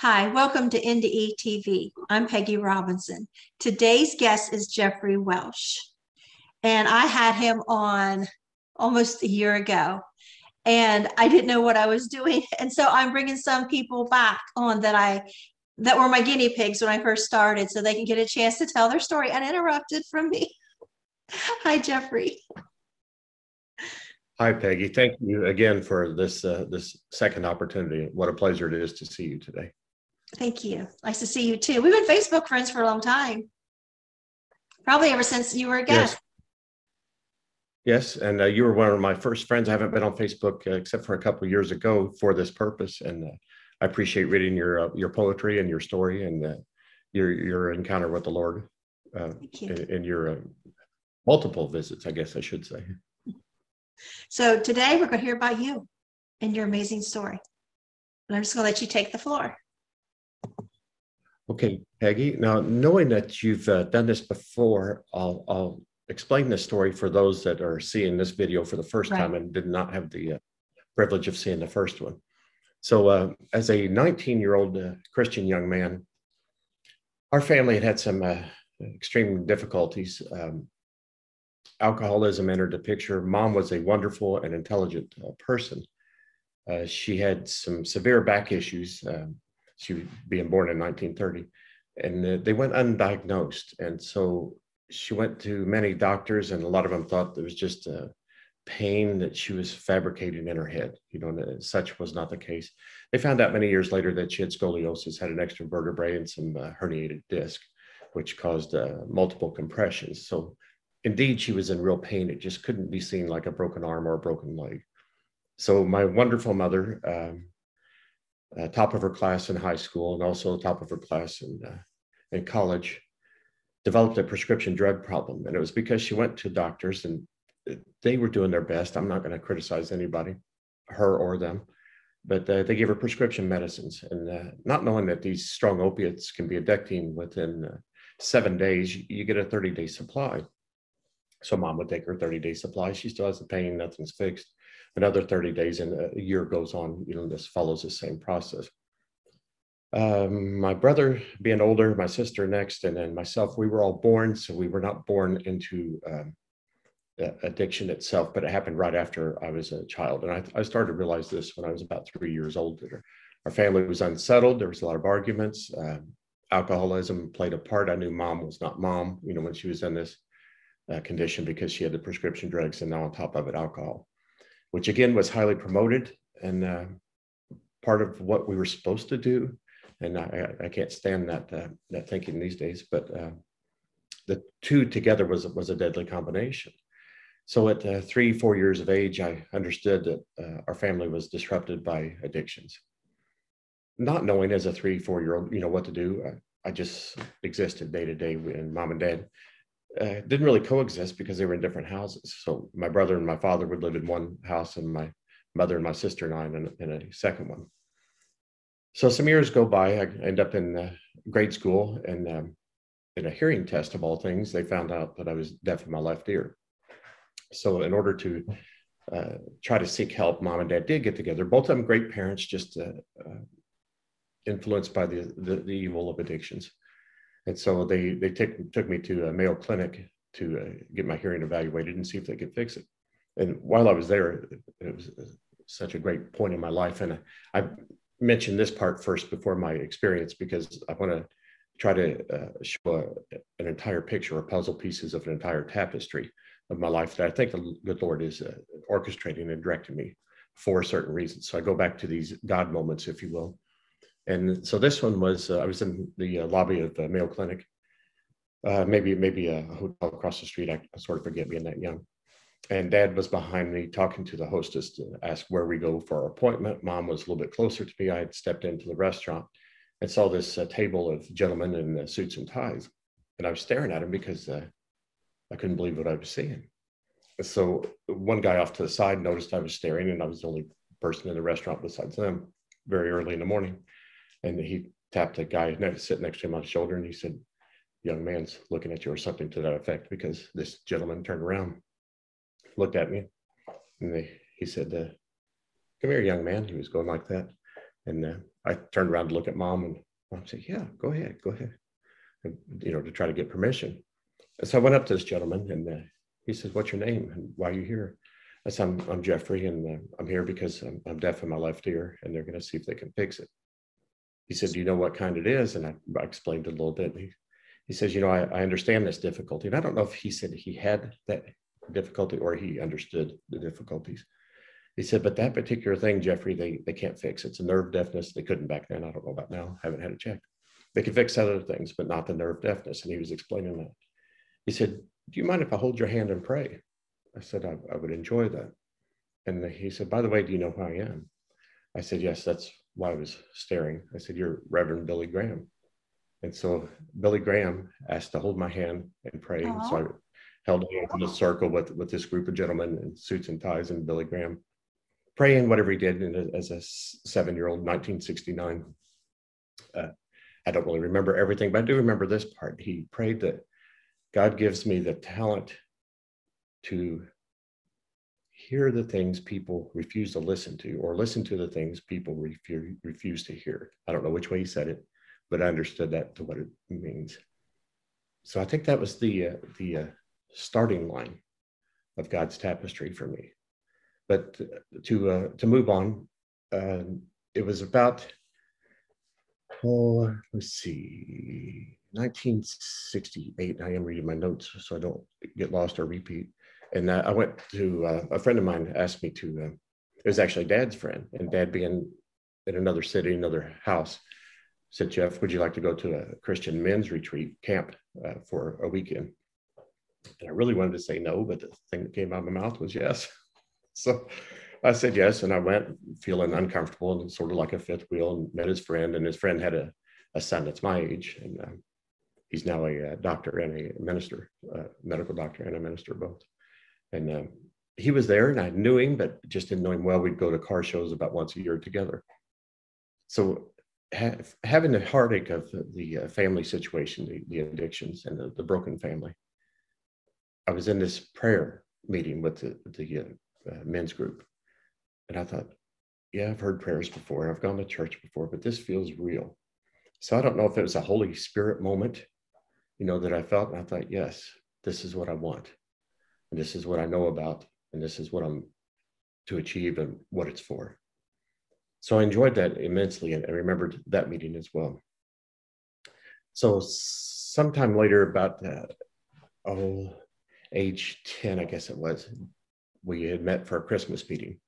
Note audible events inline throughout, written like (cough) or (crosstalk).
Hi, welcome to NDE TV. I'm Pegi Robinson. Today's guest is Jeffrey Welsh, and I had him on almost a year ago, and I didn't know what I was doing, (laughs) and so I'm bringing some people back on that I that were my guinea pigs when I first started, so they can get a chance to tell their story uninterrupted from me. (laughs) Hi, Jeffrey. Hi, Pegi. Thank you again for this uh, this second opportunity. What a pleasure it is to see you today. Thank you. Nice to see you too. We've been Facebook friends for a long time. Probably ever since you were a guest. Yes, yes. and uh, you were one of my first friends. I haven't been on Facebook uh, except for a couple years ago for this purpose, and uh, I appreciate reading your uh, your poetry and your story and uh, your your encounter with the Lord uh, you. in, in, your multiple visits. I guess I should say. So today we're going to hear about you and your amazing story. And I'm just going to let you take the floor. Okay, Pegi. Now, knowing that you've uh, done this before, I'll, I'll explain the story for those that are seeing this video for the first right. time and did not have the uh, privilege of seeing the first one. So, uh, as a 19 year old uh, Christian young man, our family had had some uh, extreme difficulties. Um, alcoholism entered the picture. Mom was a wonderful and intelligent uh, person. she had some severe back issues. Um, she was being born in 1930, and they went undiagnosed. And so she went to many doctors, and a lot of them thought there was just a pain that she was fabricating in her head. You know, such was not the case. They found out many years later that she had scoliosis, had an extra vertebrae, and some uh, herniated disc, which caused uh, multiple compressions. So indeed, she was in real pain. It just couldn't be seen like a broken arm or a broken leg. So my wonderful mother um, uh, top of her class in high school and also top of her class in, uh, in college, developed a prescription drug problem. And it was because she went to doctors and they were doing their best. I'm not going to criticize anybody, her or them, but uh, they gave her prescription medicines. And uh, not knowing that these strong opiates can be addicting within uh, seven days, you get a 30 day supply. So mom would take her 30 day supply. She still has the pain, nothing's fixed another 30 days and a year goes on, you know, this follows the same process. Um, my brother being older, my sister next, and then myself, we were all born, so we were not born into um, addiction itself, but it happened right after I was a child. And I, I started to realize this when I was about three years old. Our family was unsettled. There was a lot of arguments. Um, alcoholism played a part. I knew mom was not mom, you know, when she was in this uh, condition because she had the prescription drugs and now on top of it, alcohol which again was highly promoted and uh, part of what we were supposed to do. And I, I can't stand that uh, that thinking these days. But uh, the two together was was a deadly combination. So at uh, three, four years of age, I understood that uh, our family was disrupted by addictions. Not knowing as a three, four year old, you know what to do. I, I just existed day to day, and mom and dad uh, didn't really coexist because they were in different houses. So my brother and my father would live in one house, and my mother and my sister and I in, in a second one. So some years go by. I end up in uh, grade school, and um, in a hearing test of all things, they found out that I was deaf in my left ear. So in order to uh, try to seek help, mom and dad did get together. Both of them great parents, just uh, uh, influenced by the, the, the evil of addictions. And so they they took took me to a Mayo Clinic to uh, get my hearing evaluated and see if they could fix it. And while I was there, it was such a great point in my life. And I, I mentioned this part first before my experience because I want to try to uh, show a, an entire picture or puzzle pieces of an entire tapestry of my life that I think the good Lord is uh, orchestrating and directing me for certain reasons. So I go back to these God moments, if you will. And so this one was, uh, I was in the uh, lobby of the Mayo Clinic, uh, maybe maybe a hotel across the street. I, I, sort of forget being that young. And dad was behind me talking to the hostess to ask where we go for our appointment. Mom was a little bit closer to me. I had stepped into the restaurant and saw this uh, table of gentlemen in uh, suits and ties. And I was staring at them because uh, I couldn't believe what I was seeing. So one guy off to the side noticed I was staring and I was the only person in the restaurant besides them very early in the morning. And he tapped a guy sitting next to him on the shoulder and he said, Young man's looking at you, or something to that effect, because this gentleman turned around, looked at me, and they, he said, uh, Come here, young man. He was going like that. And uh, I turned around to look at mom and mom said, yeah, go ahead, go ahead. And, you know, to try to get permission. And so I went up to this gentleman and uh, he says, what's your name and why are you here? I said, I'm, I'm Jeffrey and uh, I'm here because I'm, I'm deaf in my left ear and they're going to see if they can fix it. He said, do you know what kind it is? And I, I explained it a little bit. He, he says, you know, I, I understand this difficulty. And I don't know if he said he had that difficulty or he understood the difficulties. He said, but that particular thing, Jeffrey, they, they can't fix. It's a nerve deafness. They couldn't back then. I don't know about now. I haven't had it checked. They can fix other things, but not the nerve deafness. And he was explaining that. He said, do you mind if I hold your hand and pray? I said, I, I would enjoy that. And he said, by the way, do you know who I am? I said, yes, that's why I was staring. I said, you're Reverend Billy Graham. And so Billy Graham asked to hold my hand and pray. And so I held hands in a circle with, with this group of gentlemen in suits and ties and Billy Graham praying whatever he did and as a seven-year-old, 1969. Uh, I don't really remember everything, but I do remember this part. He prayed that God gives me the talent to hear the things people refuse to listen to or listen to the things people refuse, refuse to hear. I don't know which way he said it, but I understood that to what it means. So I think that was the, uh, the uh, starting line of God's tapestry for me. But to, uh, to move on, um, it was about, oh, let's see, 1968. I am reading my notes so I don't get lost or repeat. And uh, I went to uh, a friend of mine asked me to, uh, it was actually dad's friend, and dad being in another city, another house, said, Jeff, would you like to go to a Christian men's retreat camp uh, for a weekend? And I really wanted to say no, but the thing that came out of my mouth was yes. (laughs) so I said yes, and I went feeling uncomfortable and sort of like a fifth wheel and met his friend. And his friend had a, a son that's my age, and uh, he's now a, a, uh, doctor and a minister, a medical doctor and a minister both. And uh, he was there, and I knew him, but just didn't know him well. We'd go to car shows about once a year together. So having the heartache of the uh, family situation, the, the addictions, and the, the, broken family, I was in this prayer meeting with the, the uh, uh, men's group. And I thought, yeah, I've heard prayers before. I've gone to church before, but this feels real. So I don't know if it was a Holy Spirit moment, you know, that I felt. And I thought, yes, this is what I want. And this is what I know about. And this is what I'm to achieve and what it's for. So I enjoyed that immensely and I remembered that meeting as well. So sometime later, about uh, oh, age 10, I guess it was, we had met for a Christmas meeting.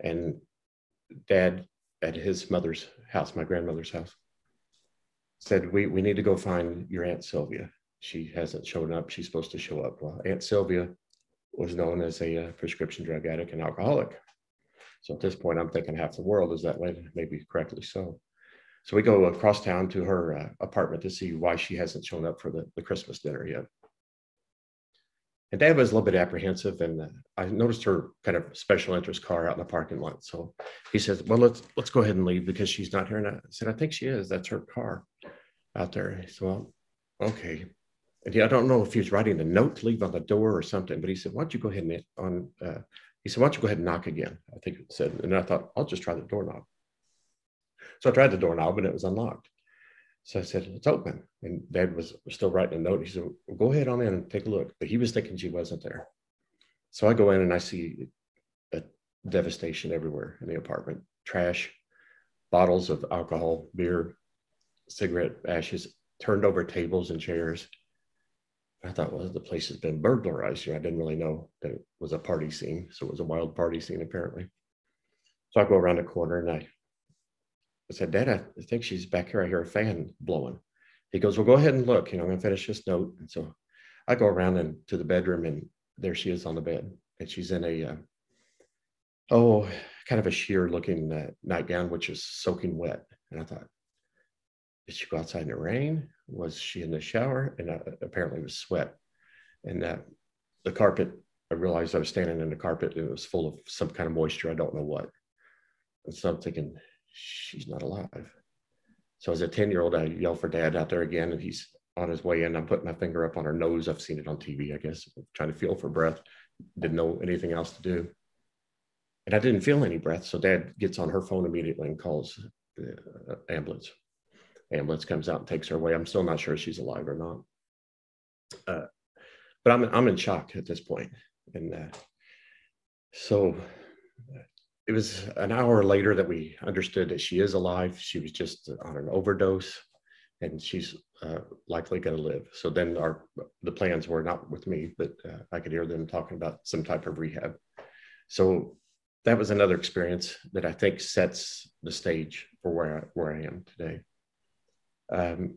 And dad at his mother's house, my grandmother's house, said, we, we need to go find your Aunt Sylvia. She hasn't shown up. She's supposed to show up. Well, Aunt Sylvia was known as a uh, prescription drug addict and alcoholic. So at this point, I'm thinking half the world is that way, maybe correctly so. So we go across town to her uh, apartment to see why she hasn't shown up for the, the Christmas dinner yet. And dad was a little bit apprehensive, and uh, I noticed her kind of special interest car out in the parking lot. So he says, "Well, let's let's go ahead and leave because she's not here." And I said, "I think she is. That's her car out there." He said, "Well, okay." And he, I don't know if he was writing a note to leave on the door or something, but he said, "Why don't you go ahead and on uh, he said, why don't you go ahead and knock again? I think it said, and I thought, I'll just try the doorknob. So I tried the doorknob and it was unlocked. So I said, it's open. And dad was still writing a note. He said, well, go ahead on in and take a look. But he was thinking she wasn't there. So I go in and I see a devastation everywhere in the apartment trash, bottles of alcohol, beer, cigarette ashes, turned over tables and chairs. I thought, well, the place has been burglarized here. I didn't really know that it was a party scene. So it was a wild party scene, apparently. So I go around the corner and I, I said, Dad, I think she's back here. I hear a fan blowing. He goes, Well, go ahead and look. You know, I'm going to finish this note. And so I go around and to the bedroom, and there she is on the bed. And she's in a, uh, oh, kind of a sheer looking uh, nightgown, which is soaking wet. And I thought, she go outside in the rain? Was she in the shower? And uh, apparently it was sweat. And uh, the carpet, I realized I was standing in the carpet. It was full of some kind of moisture. I don't know what. And so I'm thinking, she's not alive. So as a 10 year old, I yell for dad out there again, and he's on his way in. I'm putting my finger up on her nose. I've seen it on TV, I guess, trying to feel for breath. Didn't know anything else to do. And I didn't feel any breath. So dad gets on her phone immediately and calls the uh, ambulance. Ambulance comes out and takes her away. I'm still not sure if she's alive or not. Uh, but I'm I'm in shock at this point. and uh, so it was an hour later that we understood that she is alive. She was just on an overdose, and she's uh, likely going to live. So then our the plans were not with me, but uh, I could hear them talking about some type of rehab. So that was another experience that I think sets the stage for where I, where I am today. Um,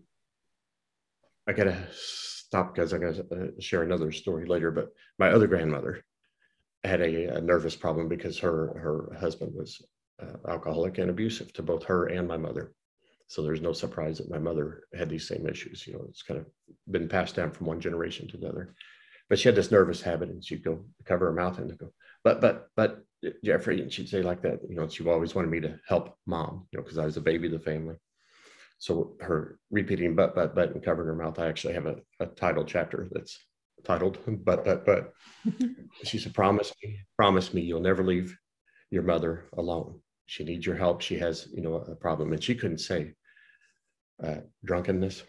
I got to stop because going to uh, share another story later. But my other grandmother had a, a nervous problem because her her husband was uh, alcoholic and abusive to both her and my mother. So there's no surprise that my mother had these same issues. You know, it's kind of been passed down from one generation to the other. But she had this nervous habit, and she'd go cover her mouth and go, but but but Jeffrey, and she'd say like that. You know, she always wanted me to help mom. You know, because I was a baby of the family. So her repeating but but but and covering her mouth. I actually have a, a title chapter that's titled but but but. she said, "Promise me, promise me, you'll never leave your mother alone. She needs your help. She has you know a problem." And she couldn't say uh, drunkenness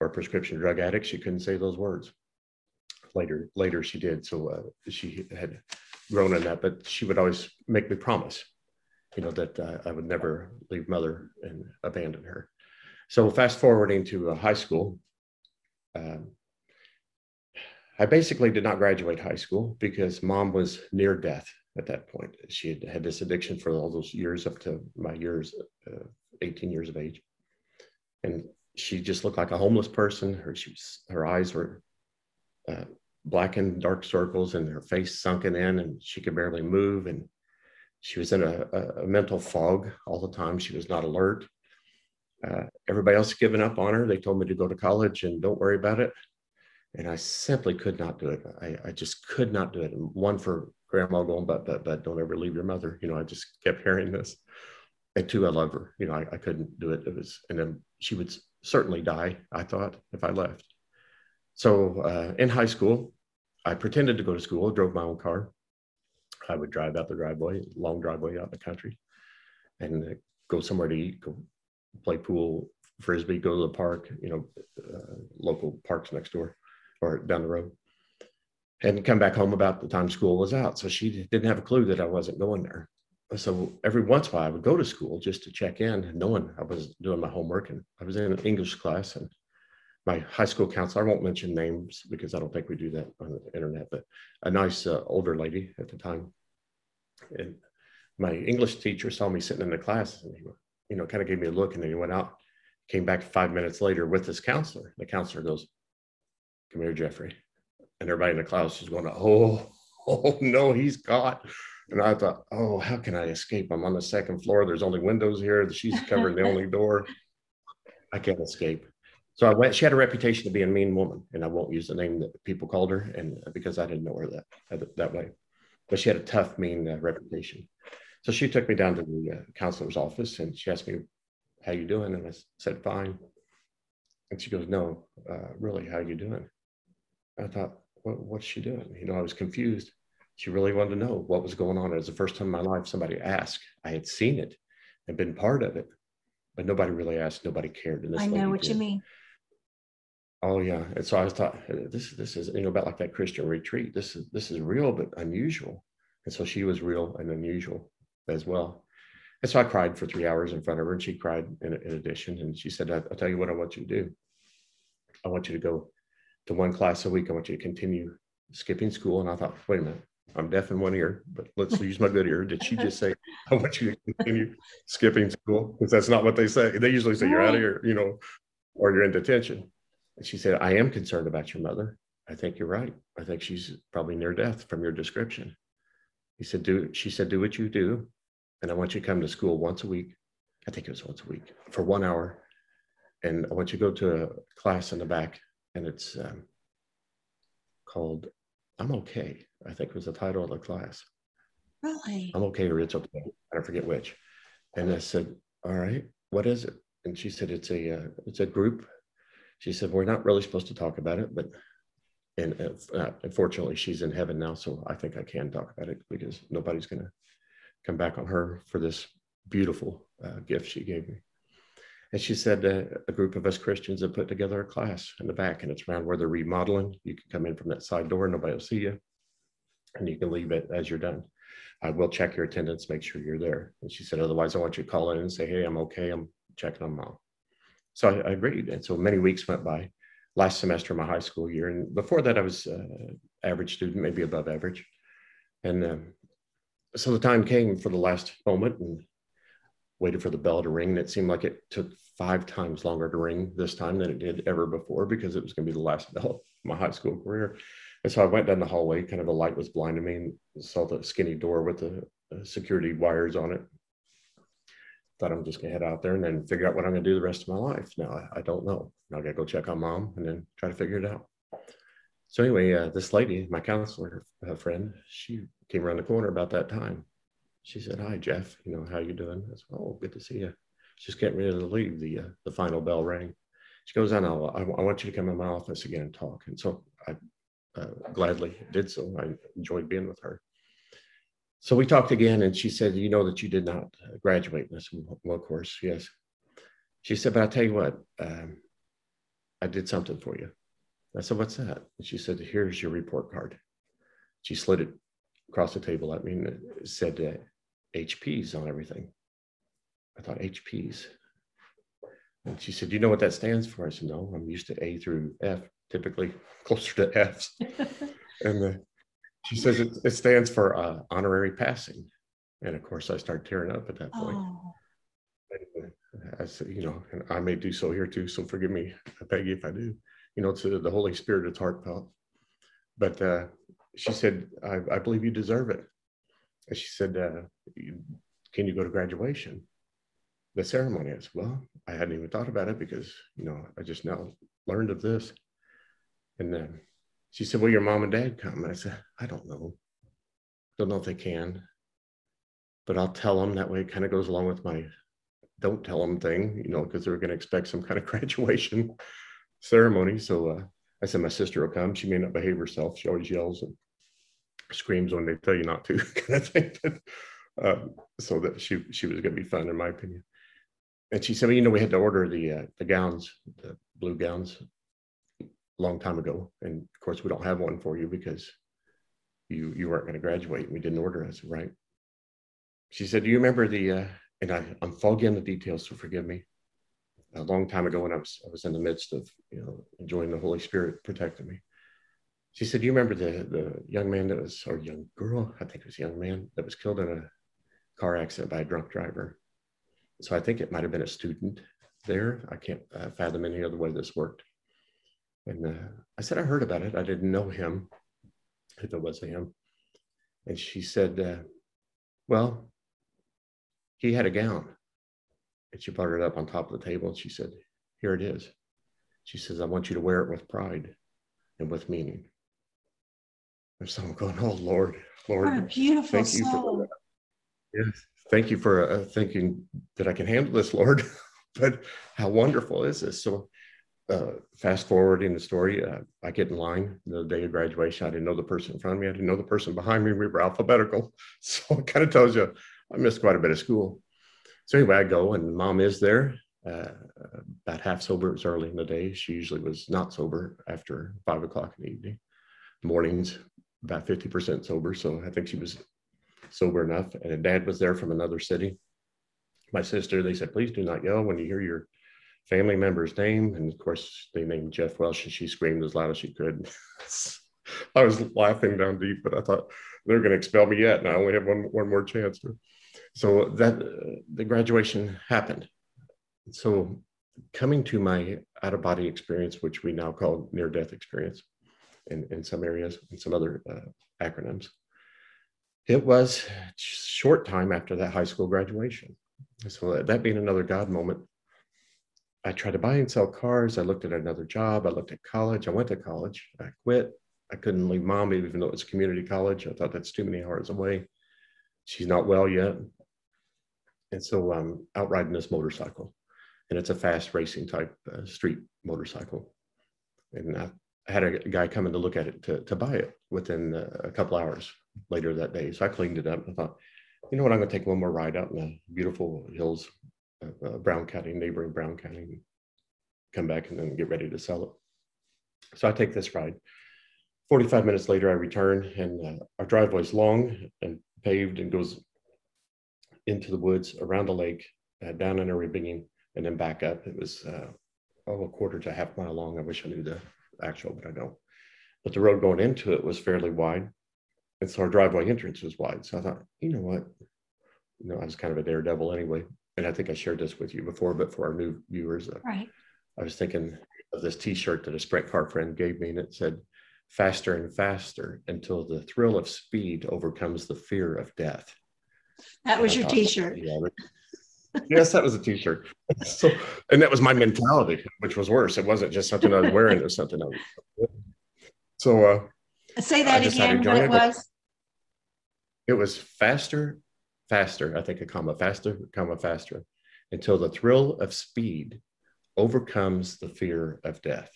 or prescription drug addict. She couldn't say those words. Later, later she did. So uh, she had grown in that, but she would always make me promise, you know, that uh, I would never leave mother and abandon her. So fast forwarding to uh, high school, um, I basically did not graduate high school because mom was near death at that point. She had had this addiction for all those years up to my years, uh, 18 years of age and she just looked like a homeless person. Her she was, her eyes were uh, black and dark circles, and her face sunken in, and she could barely move. And she was in a, a mental fog all the time. She was not alert. Uh, everybody else given up on her. They told me to go to college and don't worry about it. And I simply could not do it. I, I just could not do it. One for grandma going, but but but don't ever leave your mother. You know, I just kept hearing this and two, I love her. You know, I, I couldn't do it. It was, and then she would certainly die, I thought, if I left. So uh, in high school, I pretended to go to school, drove my own car. I would drive out the driveway, long driveway out in the country, and uh, go somewhere to eat, go play pool, frisbee, go to the park, you know, uh, local parks next door or down the road, and come back home about the time school was out. So she didn't have a clue that I wasn't going there so every once in a while I would go to school just to check in, knowing I was doing my homework. And I was in an English class, and my high school counselor, I won't mention names because I don't think we do that on the internet, but a nice uh, older lady at the time. And my English teacher saw me sitting in the class and he, you know, kind of gave me a look and then he went out, came back five minutes later with his counselor. The counselor goes, Come here, Jeffrey. And everybody in the class was going, Oh, (laughs) oh no, he's caught. And I thought, oh, how can I escape? I'm on the second floor. There's only windows here. She's covering the only door. I can't escape. So I went. She had a reputation of being a mean woman, and I won't use the name that people called her, and because I didn't know her that that way, but she had a tough, mean uh, reputation. So she took me down to the uh, counselor's office, and she asked me, "How you doing?" And I said, "Fine." And she goes, "No, uh, really, how you doing?" I thought, what, "What's she doing?" You know, I was confused she really wanted to know what was going on. It was the first time in my life somebody asked. I had seen it and been part of it, but nobody really asked. Nobody cared. And I know what did. you mean. Oh yeah, and so I thought this this is you know about like that Christian retreat. This is this is real but unusual, and so she was real and unusual as well. And so I cried for three hours in front of her, and she cried in, in addition. And she said, "I'll tell you what I want you to do. I want you to go to one class a week. I want you to continue skipping school." And I thought, wait a minute, I'm deaf in one ear, but let's use my good ear. Did she just say, (laughs) I want you to continue skipping school? Because that's not what they say. They usually say, You're out of here, you know, or you're in detention. And she said, I am concerned about your mother. I think you're right. I think she's probably near death from your description. He said, Do she said, Do what you do. And I want you to come to school once a week. I think it was once a week for one hour. And I want you to go to a class in the back, and it's um, called I'm okay. I think was the title of the class. Really? I'm okay or it's okay. I don't forget which. And I said, all right, what is it? And she said, it's a, uh, it's a group. She said, we're not really supposed to talk about it, but, and uh, unfortunately she's in heaven now. So I think I can talk about it because nobody's going to come back on her for this beautiful uh, gift she gave me. And she said uh, a group of us Christians have put together a class in the back, and it's around where they're remodeling. You can come in from that side door, nobody will see you, and you can leave it as you're done. I will check your attendance, make sure you're there. And she said, otherwise, I want you to call in and say, hey, I'm okay. I'm checking on mom. So I, I agreed. And so many weeks went by last semester of my high school year. And before that, I was uh, average student, maybe above average. And um, so the time came for the last moment and waited for the bell to ring. And it seemed like it took five times longer to ring this time than it did ever before because it was going to be the last (laughs) bell of my high school career. And so I went down the hallway, kind of a light was blinding me and saw the skinny door with the security wires on it. Thought I'm just gonna head out there and then figure out what I'm gonna do the rest of my life. Now I, I don't know. Now I gotta go check on mom and then try to figure it out. So anyway, uh, this lady, my counselor her friend, she came around the corner about that time. She said, "Hi, Jeff. You know how you doing?" I said, "Oh, good to see you." She's getting ready to leave. The uh, the final bell rang. She goes, "I know. I, I want you to come in my office again and talk." And so I uh, gladly did so. I enjoyed being with her. So we talked again, and she said, "You know that you did not uh, graduate." And I said, course, yes." She said, "But I tell you what, um, I did something for you." I said, "What's that?" And she said, "Here's your report card." She slid it across the table at me and it said uh, HPs on everything. I thought HPs. And she said, "Do you know what that stands for?" I said, "No, I'm used to A through F." typically closer to F's. (laughs) and the, she says it, it stands for uh, honorary passing. And of course, I start tearing up at that point. Oh. I said, you know, and I may do so here too. So forgive me, Pegi, if I do. You know, it's the Holy Spirit, it's heartfelt. But uh, she said, I, I, believe you deserve it. And she said, uh, Can you go to graduation? The ceremony. I said, Well, I hadn't even thought about it because, you know, I just now learned of this. And then she said, Well, your mom and dad come. And I said, I don't know. Don't know if they can. But I'll tell them that way it kind of goes along with my don't tell them thing, you know, because they're going to expect some kind of (laughs) graduation ceremony. So uh, I said, My sister will come. She may not behave herself. She always yells and screams when they tell you not to, (laughs) kind of thing. uh, so that she she was going to be fun, in my opinion. And she said, well, you know, we had to order the uh, the gowns, the blue gowns long time ago. And of course, we don't have one for you because you you weren't going to graduate. We didn't order. us, right. She said, do you remember the, uh, and I, I'm foggy on the details, so forgive me. A long time ago when I was, I was in the midst of, you know, enjoying the Holy Spirit protecting me. She said, do you remember the, the young man that was, or young girl, I think it was a young man that was killed in a car accident by a drunk driver. So I think it might have been a student there. I can't uh, fathom any other way this worked. And uh, I said, I heard about it. I didn't know him, if it was him. And she said, uh, Well, he had a gown. And she brought it up on top of the table and she said, Here it is. She says, I want you to wear it with pride and with meaning. And so I'm going, Oh, Lord, Lord. What a beautiful thank you for Yes. Thank you for uh, thinking that I can handle this, Lord. (laughs) but how wonderful is this? So uh, fast forwarding the story, uh, I get in line the day of graduation. I didn't know the person in front of me. I didn't know the person behind me. We were alphabetical. (laughs) So it kind of tells you I missed quite a bit of school. So anyway, I go and mom is there. Uh, about half sober. It was early in the day. She usually was not sober after five o'clock in the evening. Mornings, about 50% sober. So I think she was sober enough. And dad was there from another city. My sister, they said, please do not yell when you hear your family member's name. And of course, they named Jeff Welsh, and she screamed as loud as she could. (laughs) I was laughing down deep, but I thought they're going to expel me yet, and I only have one one more chance. So that uh, the graduation happened. So coming to my out of body experience, which we now call near death experience, in in some areas and some other uh, acronyms. It was short time after that high school graduation. So that being another God moment, I tried to buy and sell cars. I looked at another job. I looked at college. I went to college. I quit. I couldn't leave mom, even though it was community college. I thought that's too many hours away. She's not well yet. And so I'm out riding this motorcycle, and it's a fast racing type uh, street motorcycle. And I, had a guy coming to look at it to, to buy it within uh, a couple hours later that day. So I cleaned it up. and I thought, you know what, I'm going to take one more ride out in the beautiful hills uh, Brown County, neighboring Brown County, come back and then get ready to sell it. So I take this ride. 45 minutes later, I return, and uh, our driveway is long and paved and goes into the woods, around the lake, uh, down in a ravine, and then back up. It was uh, oh, a quarter to a half mile long. I wish I knew the actual, but I don't. But the road going into it was fairly wide. And so our driveway entrance was wide. So I thought, you know what? You know, I was kind of a daredevil anyway. And I think I shared this with you before, but for our new viewers, uh, right. I was thinking of this t-shirt that a sprint car friend gave me and it said, faster and faster until the thrill of speed overcomes the fear of death. That was your t-shirt. Yeah, (laughs) yes, that was a t-shirt. (laughs) So, and that was my mentality, which was worse. It wasn't just something I was wearing; it was something I was. So, uh, say that again. What it was? It was faster, faster. I think a comma faster, comma faster, until the thrill of speed overcomes the fear of death.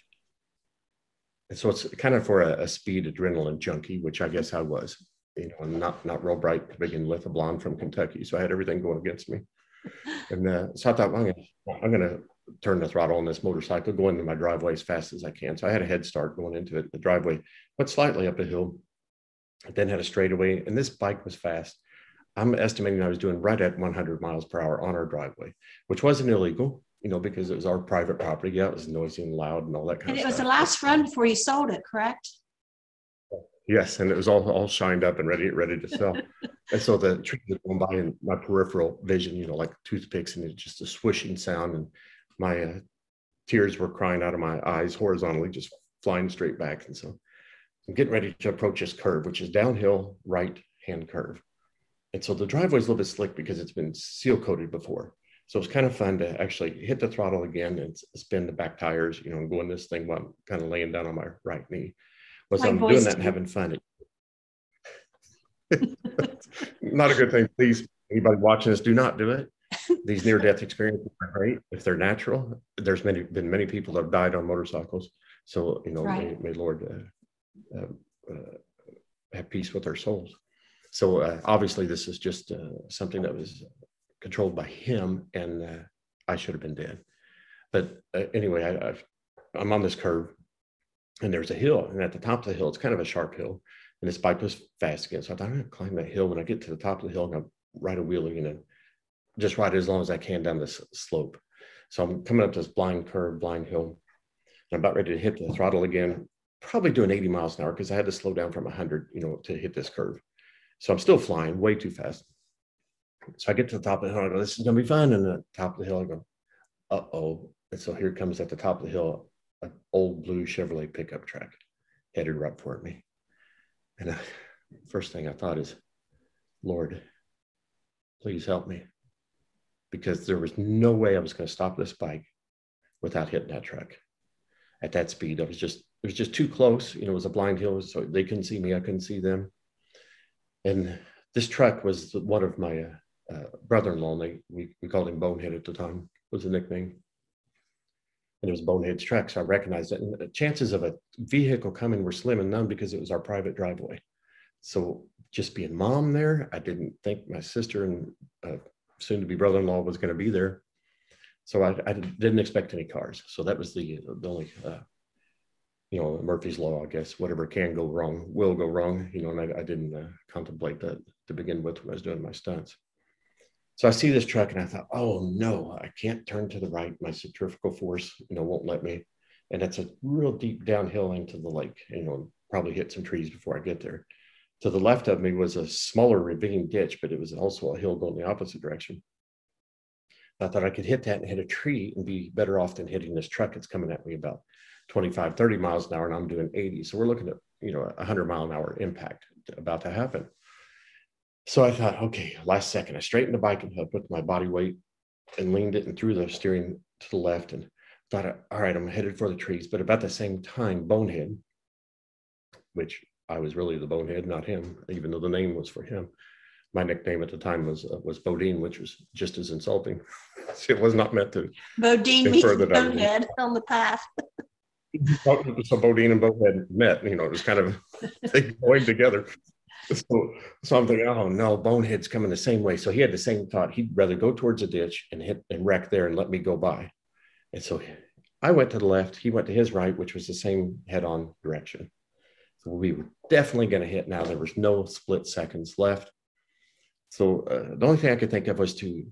And so it's kind of for a, a speed adrenaline junkie, which I guess I was. You know, I'm not not real bright to begin with, a blonde from Kentucky, so I had everything going against me. (laughs) And uh, so I thought, well, I'm gonna, I'm gonna turn the throttle on this motorcycle, go into my driveway as fast as I can. So I had a head start going into it. The driveway went slightly up a hill, then had a straightaway, and this bike was fast. I'm estimating I was doing right at 100 miles per hour on our driveway, which wasn't illegal, you know, because it was our private property. Yeah, it was noisy and loud and all that kind and of stuff. stuff. it was the last run before you sold it, correct? Yes, and it was all all shined up and ready ready to sell. (laughs) and so the tree was going by in my peripheral vision, you know, like toothpicks, and it's just a swishing sound, and my uh, tears were crying out of my eyes horizontally, just flying straight back. And so I'm getting ready to approach this curve, which is downhill right hand curve. And so the driveway is a little bit slick because it's been seal coated before. So it's kind of fun to actually hit the throttle again and spin the back tires, you know, and going this thing while I'm kind of laying down on my right knee was I'm doing that and having fun. (laughs) not a good thing. Please, anybody watching this, do not do it. These near-death experiences are great if they're natural. There's many been many people that have died on motorcycles. So you know, right. may, may, Lord uh, uh, uh, have peace with their souls. So uh, obviously, this is just uh, something that was controlled by Him, and uh, I should have been dead. But anyway, I, I'm on this curve and there's a hill, and at the top of the hill, it's kind of a sharp hill, and this bike was fast again. So I thought I'm gonna climb that hill. When I get to the top of the hill, I'm gonna ride a wheelie and just ride as long as I can down this slope. So I'm coming up this blind curve, blind hill. and I'm about ready to hit the throttle again, probably doing 80 miles an hour because I had to slow down from 100, you know, to hit this curve. So I'm still flying way too fast. So I get to the top of the hill. I go, this is gonna be fun. And the top of the hill, I go, uh oh. And so here comes at the top of the hill an old blue Chevrolet pickup truck headed right for me. And I, first thing I thought is, Lord, please help me. Because there was no way I was going to stop this bike without hitting that truck at that speed. I was just, it was just too close. You know, it was a blind hill, so they couldn't see me, I couldn't see them. And this truck was one of my uh, uh, brother-in-law. They, we, we called him Bonehead at the time, was the nickname and it was Bonehead's truck, so I recognized it. And the chances of a vehicle coming were slim and none because it was our private driveway. So just being mom there, I didn't think my sister and uh, soon to be brother-in-law was going to be there. So I, I, didn't expect any cars. So that was the, the only, uh, you know, Murphy's law, I guess, whatever can go wrong will go wrong, you know, and I, I didn't uh, contemplate that to begin with when I was doing my stunts. So I see this truck and I thought, oh no, I can't turn to the right. My centrifugal force, you know, won't let me. And it's a real deep downhill into the lake, you know, probably hit some trees before I get there. To the left of me was a smaller ravine ditch, but it was also a hill going the opposite direction. I thought I could hit that and hit a tree and be better off than hitting this truck that's coming at me about 25, 30 miles an hour, and I'm doing 80. So we're looking at, you know, a 100 mile an hour impact about to happen. So I thought, okay, last second, I straightened the bike and I put my body weight and leaned it and threw the steering to the left and thought, all right, I'm headed for the trees. But about the same time, Bonehead, which I was really the bonehead, not him, even though the name was for him. My nickname at the time was uh, was Bodine, which was just as insulting. (laughs) it was not meant to. Bodine means bonehead on the path. (laughs) so Bodine and Bonehead met. You know, it was kind of (laughs) they joined together. so, so I'm thinking, oh no, Bonehead's coming the same way. So he had the same thought. He'd rather go towards a ditch and hit and wreck there and let me go by. And so I went to the left. He went to his right, which was the same head-on direction. So we were definitely going to hit now. There was no split seconds left. So uh, the only thing I could think of was to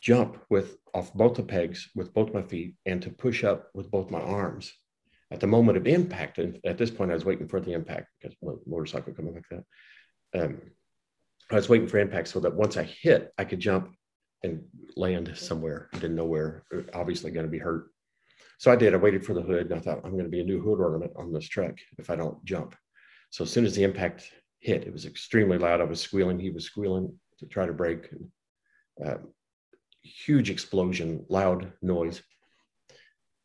jump with off both the pegs with both my feet and to push up with both my arms. At the moment of impact, and at this point, I was waiting for the impact because motorcycle coming like that. Um, I was waiting for impact so that once I hit, I could jump and land somewhere. I didn't know where. Obviously, going to be hurt. So I did. I waited for the hood, and I thought I'm going to be a new hood ornament on this truck if I don't jump. So as soon as the impact hit, it was extremely loud. I was squealing. He was squealing to try to brake. And, um, huge explosion, loud noise.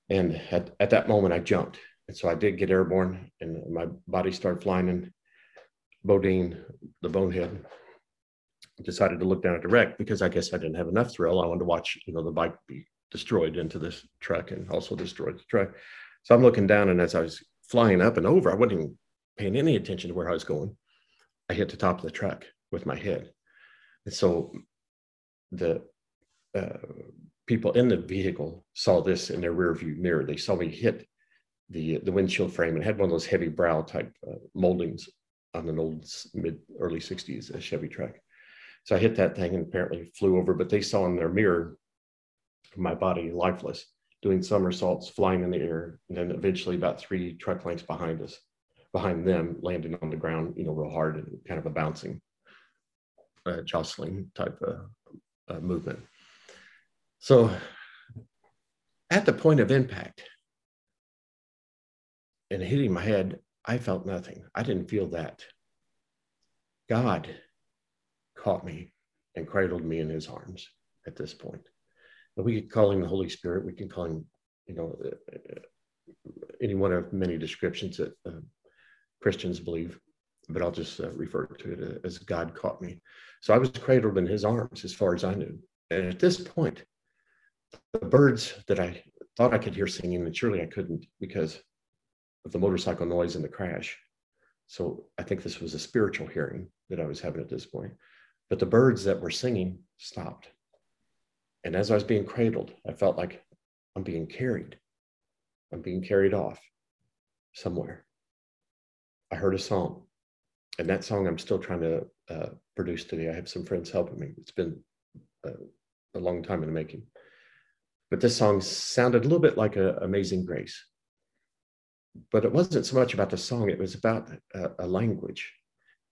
And at, at that moment, I jumped. And so I did get airborne and my body started flying. And Bodine, the bonehead, decided to look down at the wreck because I guess I didn't have enough thrill. I wanted to watch, you know, the bike be destroyed into this truck and also destroyed the truck. So I'm looking down, and as I was flying up and over, I wasn't even paying any attention to where I was going. I hit the top of the truck with my head. And so the uh, people in the vehicle saw this in their rear view mirror. They saw me hit the the windshield frame and had one of those heavy brow type uh, moldings on an old mid early 60s Chevy truck. So I hit that thing and apparently flew over, but they saw in their mirror my body lifeless, doing somersaults, flying in the air, and then eventually about three truck lengths behind us, behind them, landing on the ground, you know, real hard and kind of a bouncing, uh, jostling type of uh, movement. So at the point of impact and hitting my head, I felt nothing. I didn't feel that. God caught me and cradled me in his arms at this point. And we could call him the Holy Spirit. We can call him, you know, uh, uh, any one of many descriptions that uh, Christians believe, but I'll just uh, refer to it as God caught me. So I was cradled in his arms as far as I knew. And at this point, the birds that I thought I could hear singing, and surely I couldn't because of the motorcycle noise and the crash. So I think this was a spiritual hearing that I was having at this point. But the birds that were singing stopped. And as I was being cradled, I felt like I'm being carried. I'm being carried off somewhere. I heard a song. And that song I'm still trying to uh, produce today. I have some friends helping me. It's been uh, a long time in the making. But this song sounded a little bit like a Amazing Grace. But it wasn't so much about the song, it was about a, a language.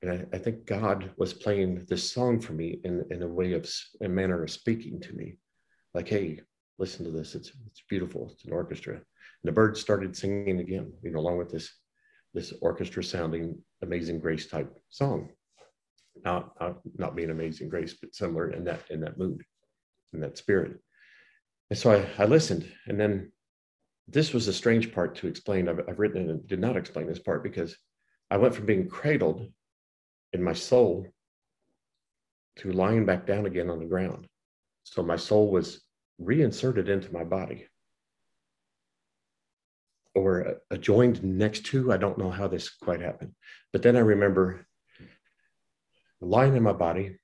And I, I, think God was playing this song for me in, in a way of a manner of speaking to me. Like, hey, listen to this. It's it's beautiful. It's an orchestra. And the birds started singing again, you know, along with this this orchestra sounding amazing grace type song. Not, not not being amazing grace, but similar in that in that mood, in that spirit. And so I, I listened. And then this was a strange part to explain. I've, I've written it and did not explain this part because I went from being cradled in my soul to lying back down again on the ground. So my soul was reinserted into my body or uh, joined next to. I don't know how this quite happened. But then I remember lying in my body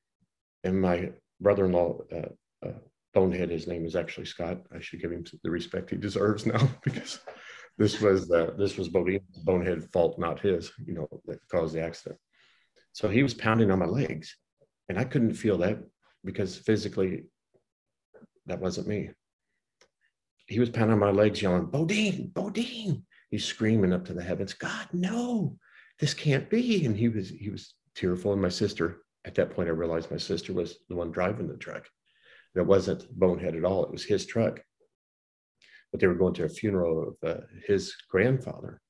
and my brother in law, uh, uh, bonehead. His name is actually Scott. I should give him the respect he deserves now (laughs) because this was uh, this was Bodine's bonehead fault, not his. You know that caused the accident. So he was pounding on my legs, and I couldn't feel that because physically that wasn't me. He was pounding on my legs, yelling, "Bodine, Bodine!" He's screaming up to the heavens, "God, no, this can't be!" And he was he was tearful. And my sister, at that point, I realized my sister was the one driving the truck. It wasn't Bonehead at all. It was his truck. But they were going to a funeral of uh, his grandfather.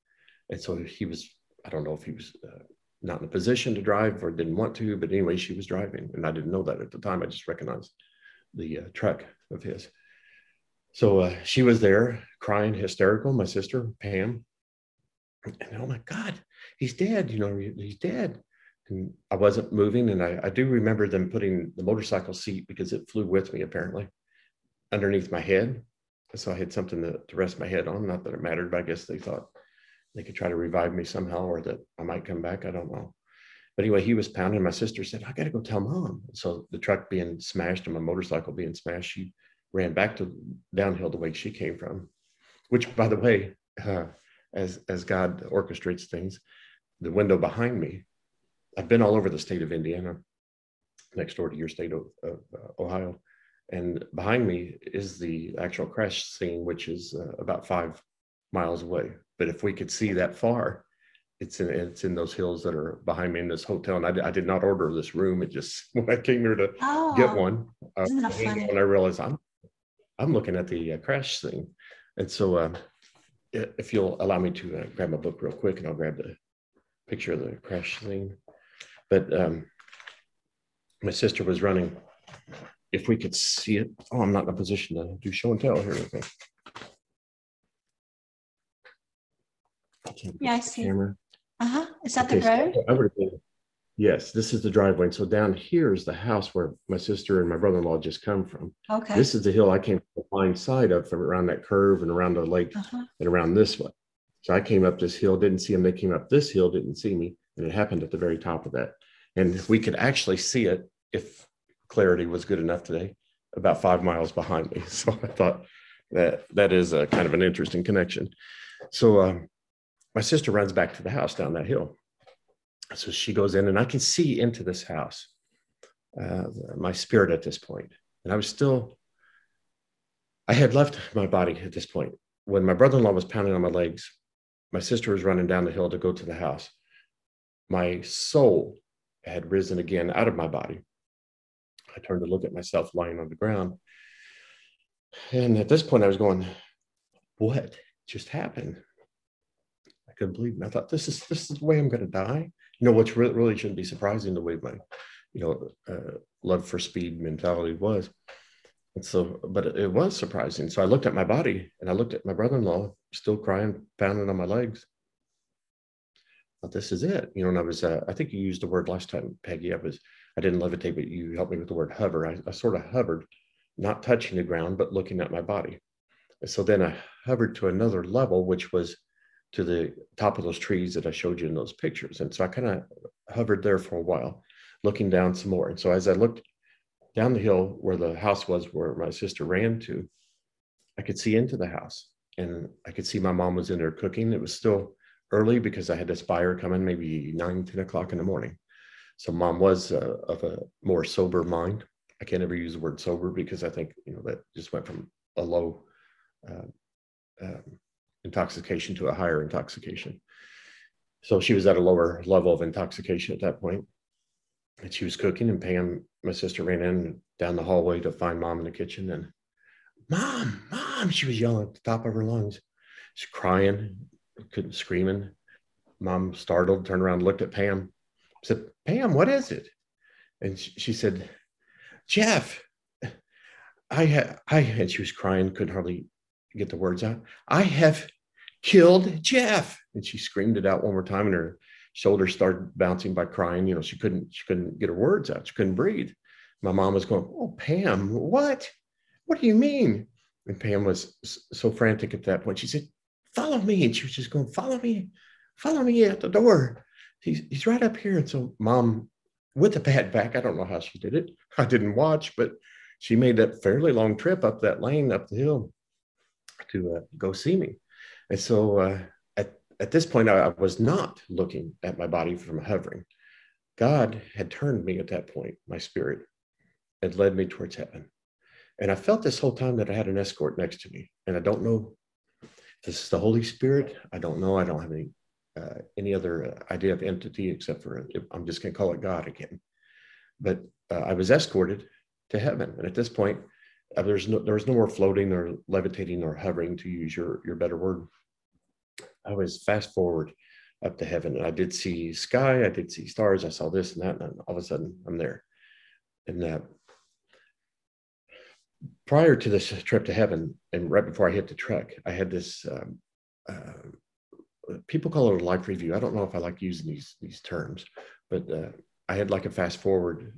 And so he was, I don't know if he was uh, not in a position to drive or didn't want to, but anyway, she was driving. And I didn't know that at the time. I just recognized the uh, truck of his. So uh, she was there crying hysterical, my sister, Pam. And oh my God, he's dead. You know, he's dead and I wasn't moving. And I, I do remember them putting the motorcycle seat because it flew with me apparently underneath my head. So I had something to, to rest my head on. Not that it mattered, but I guess they thought they could try to revive me somehow or that I might come back. I don't know. But anyway, he was pounding. My sister said, I got to go tell mom. So the truck being smashed and my motorcycle being smashed, she ran back to downhill the way she came from, which, by the way, (laughs) uh, as, as God orchestrates things, the window behind me, I've been all over the state of Indiana, next door to your state of, of uh, Ohio. And behind me is the actual crash scene, which is uh, about five miles away. But if we could see that far, it's in it's in those hills that are behind me in this hotel. And I, I did not order this room. It just (laughs) when I came here to oh, get one, uh, when I realized I'm I'm looking at the uh, crash scene, and so uh, if you'll allow me to uh, grab my book real quick, and I'll grab the picture of the crash scene. But um, my sister was running. If we could see it, oh, I'm not in a position to do show and tell here. Okay. Yeah, I see. Camera. Uh huh. Is that okay, the road? So yes, this is the driveway. And so down here is the house where my sister and my brother-in-law just come from. Okay. This is the hill I came from the blind side of, from around that curve and around the lake uh-huh. and around this way. So I came up this hill, didn't see them. They came up this hill, didn't see me, and it happened at the very top of that. And we could actually see it, if clarity was good enough today, about five miles behind me. (laughs) So I thought that that is a kind of an interesting connection. So um, my sister runs back to the house down that hill. So she goes in, and I can see into this house, uh, my spirit at this point. And I was still, I had left my body at this point. When my brother in law was pounding on my legs, my sister was running down the hill to go to the house. My soul had risen again out of my body. I turned to look at myself lying on the ground. And at this point, I was going, What just happened? I couldn't believe it. I thought this is this is the way I'm going to die. You know, which really, really shouldn't be surprising the way my, you know, uh, love for speed mentality was. And so, but it was surprising. So I looked at my body and I looked at my brother-in-law, still crying, pounding on my legs. But this is it, you know. And I was, uh, I think you used the word last time, Pegi. I was, I didn't levitate, but you helped me with the word hover. I, I sort of hovered, not touching the ground, but looking at my body. And so then I hovered to another level, which was to the top of those trees that I showed you in those pictures. And so I kind of hovered there for a while, looking down some more. And so as I looked down the hill where the house was, where my sister ran to, I could see into the house and I could see my mom was in there cooking. It was still early because I had this buyer coming maybe nine, 10 o'clock in the morning. So mom was uh, of a more sober mind. I can't ever use the word sober because I think, you know, that just went from a low uh, um, intoxication to a higher intoxication. So she was at a lower level of intoxication at that point. And she was cooking, and Pam, my sister, ran in down the hallway to find mom in the kitchen. And mom, mom, she was yelling at the top of her lungs. She's crying, couldn't screaming. Mom startled, turned around, looked at Pam, said, Pam, what is it? And she, said, Jeff, I had, I, and she was crying, couldn't hardly get the words out. I have killed Jeff. And she screamed it out one more time and her shoulders started bouncing by crying. You know, she couldn't, she couldn't get her words out. She couldn't breathe. My mom was going, Oh, Pam, what? What do you mean? And Pam was so frantic at that point. She said, Follow me. And she was just going, Follow me, follow me at the door. He's, he's right up here. And so mom, with a bad back, I don't know how she did it. I didn't watch, but she made that fairly long trip up that lane up the hill to uh, go see me. And so uh, at, at this point, I, I was not looking at my body from hovering. God had turned me at that point, my spirit, and led me towards heaven. And I felt this whole time that I had an escort next to me. And I don't know this is the Holy Spirit. I don't know. I don't have any uh, any other uh, idea of entity except for I'm just going to call it God again. But uh, I was escorted to heaven. And at this point, uh, there's no there was no more floating or levitating or hovering to use your your better word i was fast forward up to heaven and i did see sky i did see stars i saw this and that and all of a sudden i'm there and uh, prior to this trip to heaven and right before i hit the truck i had this um, uh, people call it a life review i don't know if i like using these these terms but uh, i had like a fast forward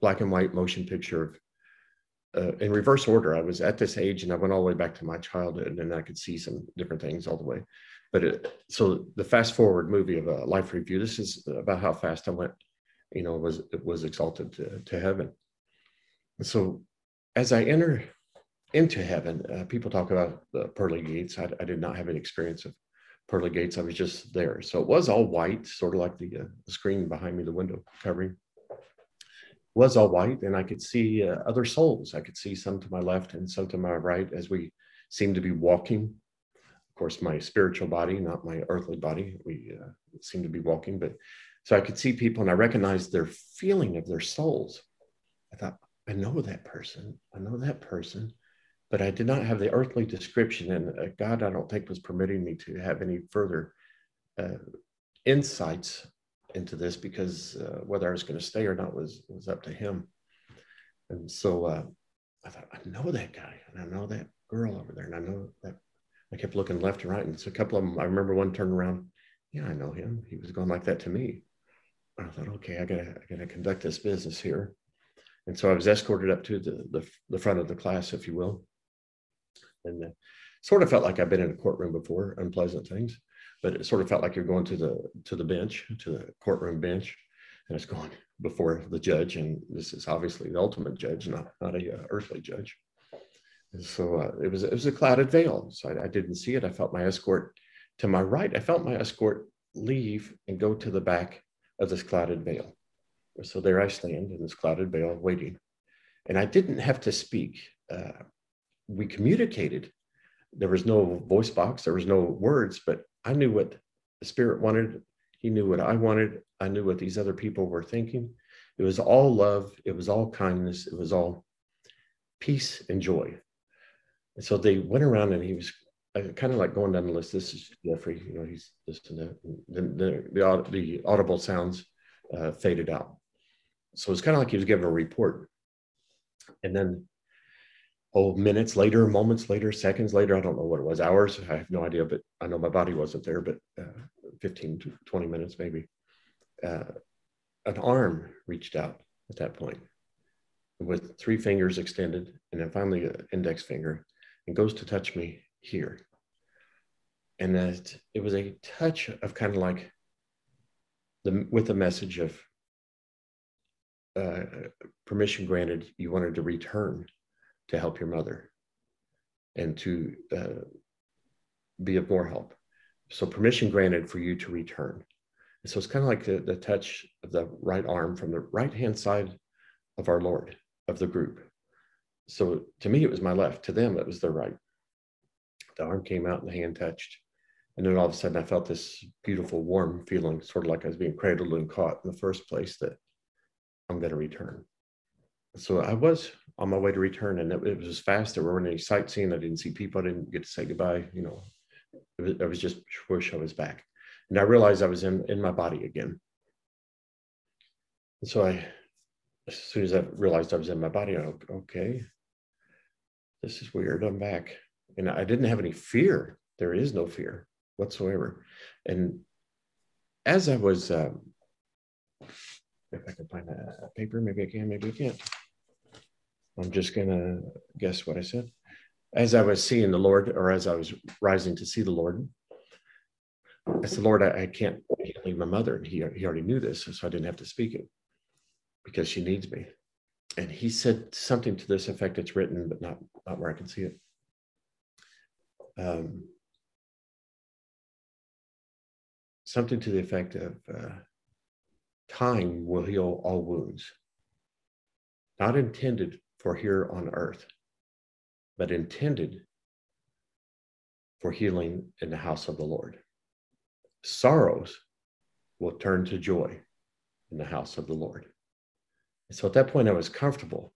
black and white motion picture of uh, in reverse order. I was at this age and I went all the way back to my childhood and I could see some different things all the way. But it, so the fast forward movie of a life review, this is about how fast I went you know, was it was exalted to, to heaven. so as I enter into heaven, uh, people talk about the pearly gates. I, I, did not have any experience of pearly gates. I was just there. So it was all white, sort of like the, uh, the screen behind me, the window covering was all white and I could see uh, other souls. I could see some to my left and some to my right as we seemed to be walking. Of course, my spiritual body, not my earthly body, we uh, seemed to be walking. But so I could see people and I recognized their feeling of their souls. I thought, I know that person. I know that person. But I did not have the earthly description. And uh, God, I don't think, was permitting me to have any further uh, insights into this because uh, whether I was going to stay or not was was up to him. And so uh, I thought, I know that guy, and I know that girl over there, and I know that. I kept looking left and right, and so a couple of them. I remember one turned around. Yeah, I know him. He was going like that to me. I thought, okay, I gotta, I gotta conduct this business here. And so I was escorted up to the the, the front of the class, if you will, and uh, sort of felt like I've been in a courtroom before, unpleasant things but it sort of felt like you're going to the to the bench to the courtroom bench. And it's going before the judge and this is obviously the ultimate judge not not a uh, earthly judge. And so uh, it was it was a clouded veil. So I, I, didn't see it. I felt my escort to my right. I felt my escort leave and go to the back of this clouded veil so there i stand in this clouded veil waiting. And i didn't have to speak. Uh, we communicated. There was no voice box. There was no words but i knew what the spirit wanted. He knew what i wanted. I knew what these other people were thinking. It was all love. It was all kindness. It was all peace and joy. And so they went around and he was uh, kind of like going down the list. This is jeffrey. You know he's this and that. The, the, the, the audible sounds uh, faded out so it's kind of like he was giving a report and then oh, minutes later, moments later, seconds later, I don't know what it was, hours, I have no idea, but I know my body wasn't there, but uh, 15 to 20 minutes maybe. Uh, an arm reached out at that point with three fingers extended and then finally an index finger and goes to touch me here. And that it was a touch of kind of like the with a message of permission granted, you wanted to return to help your mother and to uh, be of more help. So permission granted for you to return. And so it's kind of like the, the touch of the right arm from the right hand side of our Lord of the group. So to me, it was my left. To them, it was their right. The arm came out and the hand touched. And then all of a sudden, I felt this beautiful, warm feeling, sort of like I was being cradled and caught in the first place that I'm going to return. So I was on my way to return, and it, it was fast. There weren't any sightseeing. I didn't see people. I didn't get to say goodbye. You know, it was, I was just wish I was back, and I realized I was in in my body again. And so I, as soon as I realized I was in my body, I okay, this is weird. I'm back, and I didn't have any fear. There is no fear whatsoever, and as I was. Um, if I can find a paper, maybe I can, maybe I can't. I'm just going to guess what I said. As I was seeing the Lord, or as I was rising to see the Lord, I said, Lord, I, I can't, leave my mother. And he, he already knew this, so I didn't have to speak it because she needs me. And he said something to this effect. It's written, but not, not where I can see it. Um, something to the effect of uh, time will heal all wounds. Not intended for here on earth, but intended for healing in the house of the Lord. Sorrows will turn to joy in the house of the Lord. And so at that point, I was comfortable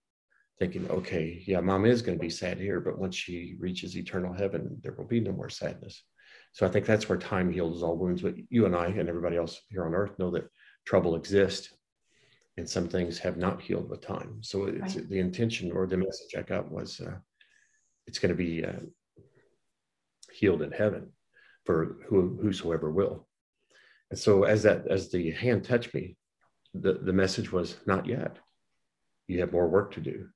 thinking, okay, yeah, mom is going to be sad here, but once she reaches eternal heaven, there will be no more sadness. So I think that's where time heals all wounds. But you and I and everybody else here on earth know that trouble exist and some things have not healed with time. So it's right. the intention or the message I got was uh, it's going to be uh, healed in heaven for who, whosoever will. And so as that as the hand touched me, the, the message was not yet. You have more work to do.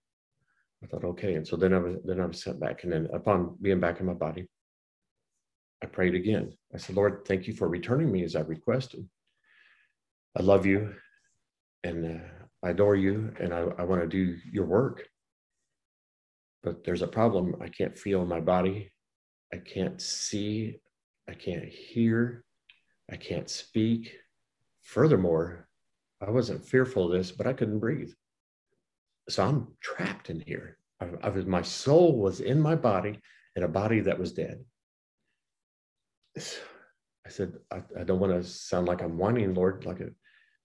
I thought, okay. And so then I was then I was sent back. And then upon being back in my body, I prayed again. I said, Lord, thank you for returning me as I requested. I love you and uh, I adore you and I, I want to do your work. But there's a problem. I can't feel my body. I can't see. I can't hear. I can't speak. Furthermore, I wasn't fearful of this, but I couldn't breathe. So I'm trapped in here. I, I was, my soul was in my body in a body that was dead. (sighs) I said, I, I don't want to sound like I'm whining, Lord, like a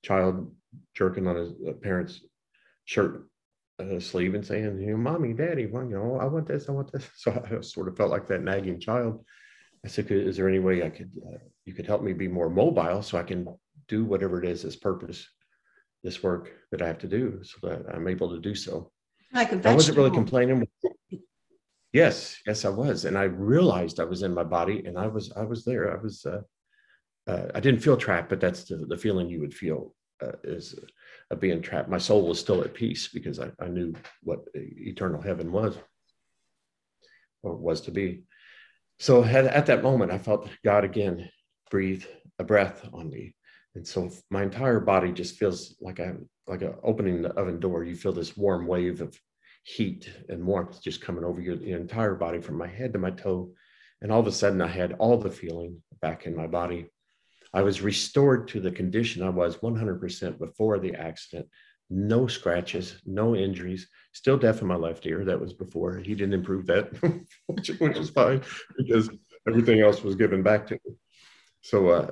child jerking on his parent's shirt uh, sleeve and saying, you know, mommy, daddy, well, you know, I want this, I want this. (laughs) So I sort of felt like that nagging child. I said, is there any way I could, uh, you could help me be more mobile so I can do whatever it is, this purpose, this work that I have to do so that I'm able to do so. Like I wasn't really complaining. Yes, yes, I was. And I realized I was in my body and I was, I was there. I was, uh, uh, I didn't feel trapped, but that's the, the feeling you would feel uh, is uh, being trapped. My soul was still at peace because I, I knew what eternal heaven was or was to be. So at, at that moment, I felt God again breathe a breath on me. And so my entire body just feels like a like a opening the oven door. You feel this warm wave of heat and warmth just coming over your entire body from my head to my toe. And all of a sudden, I had all the feeling back in my body. I was restored to the condition I was 100% before the accident. No scratches, no injuries, still deaf in my left ear. That was before. He didn't improve that, (laughs) which, was fine because everything else was given back to me. So uh,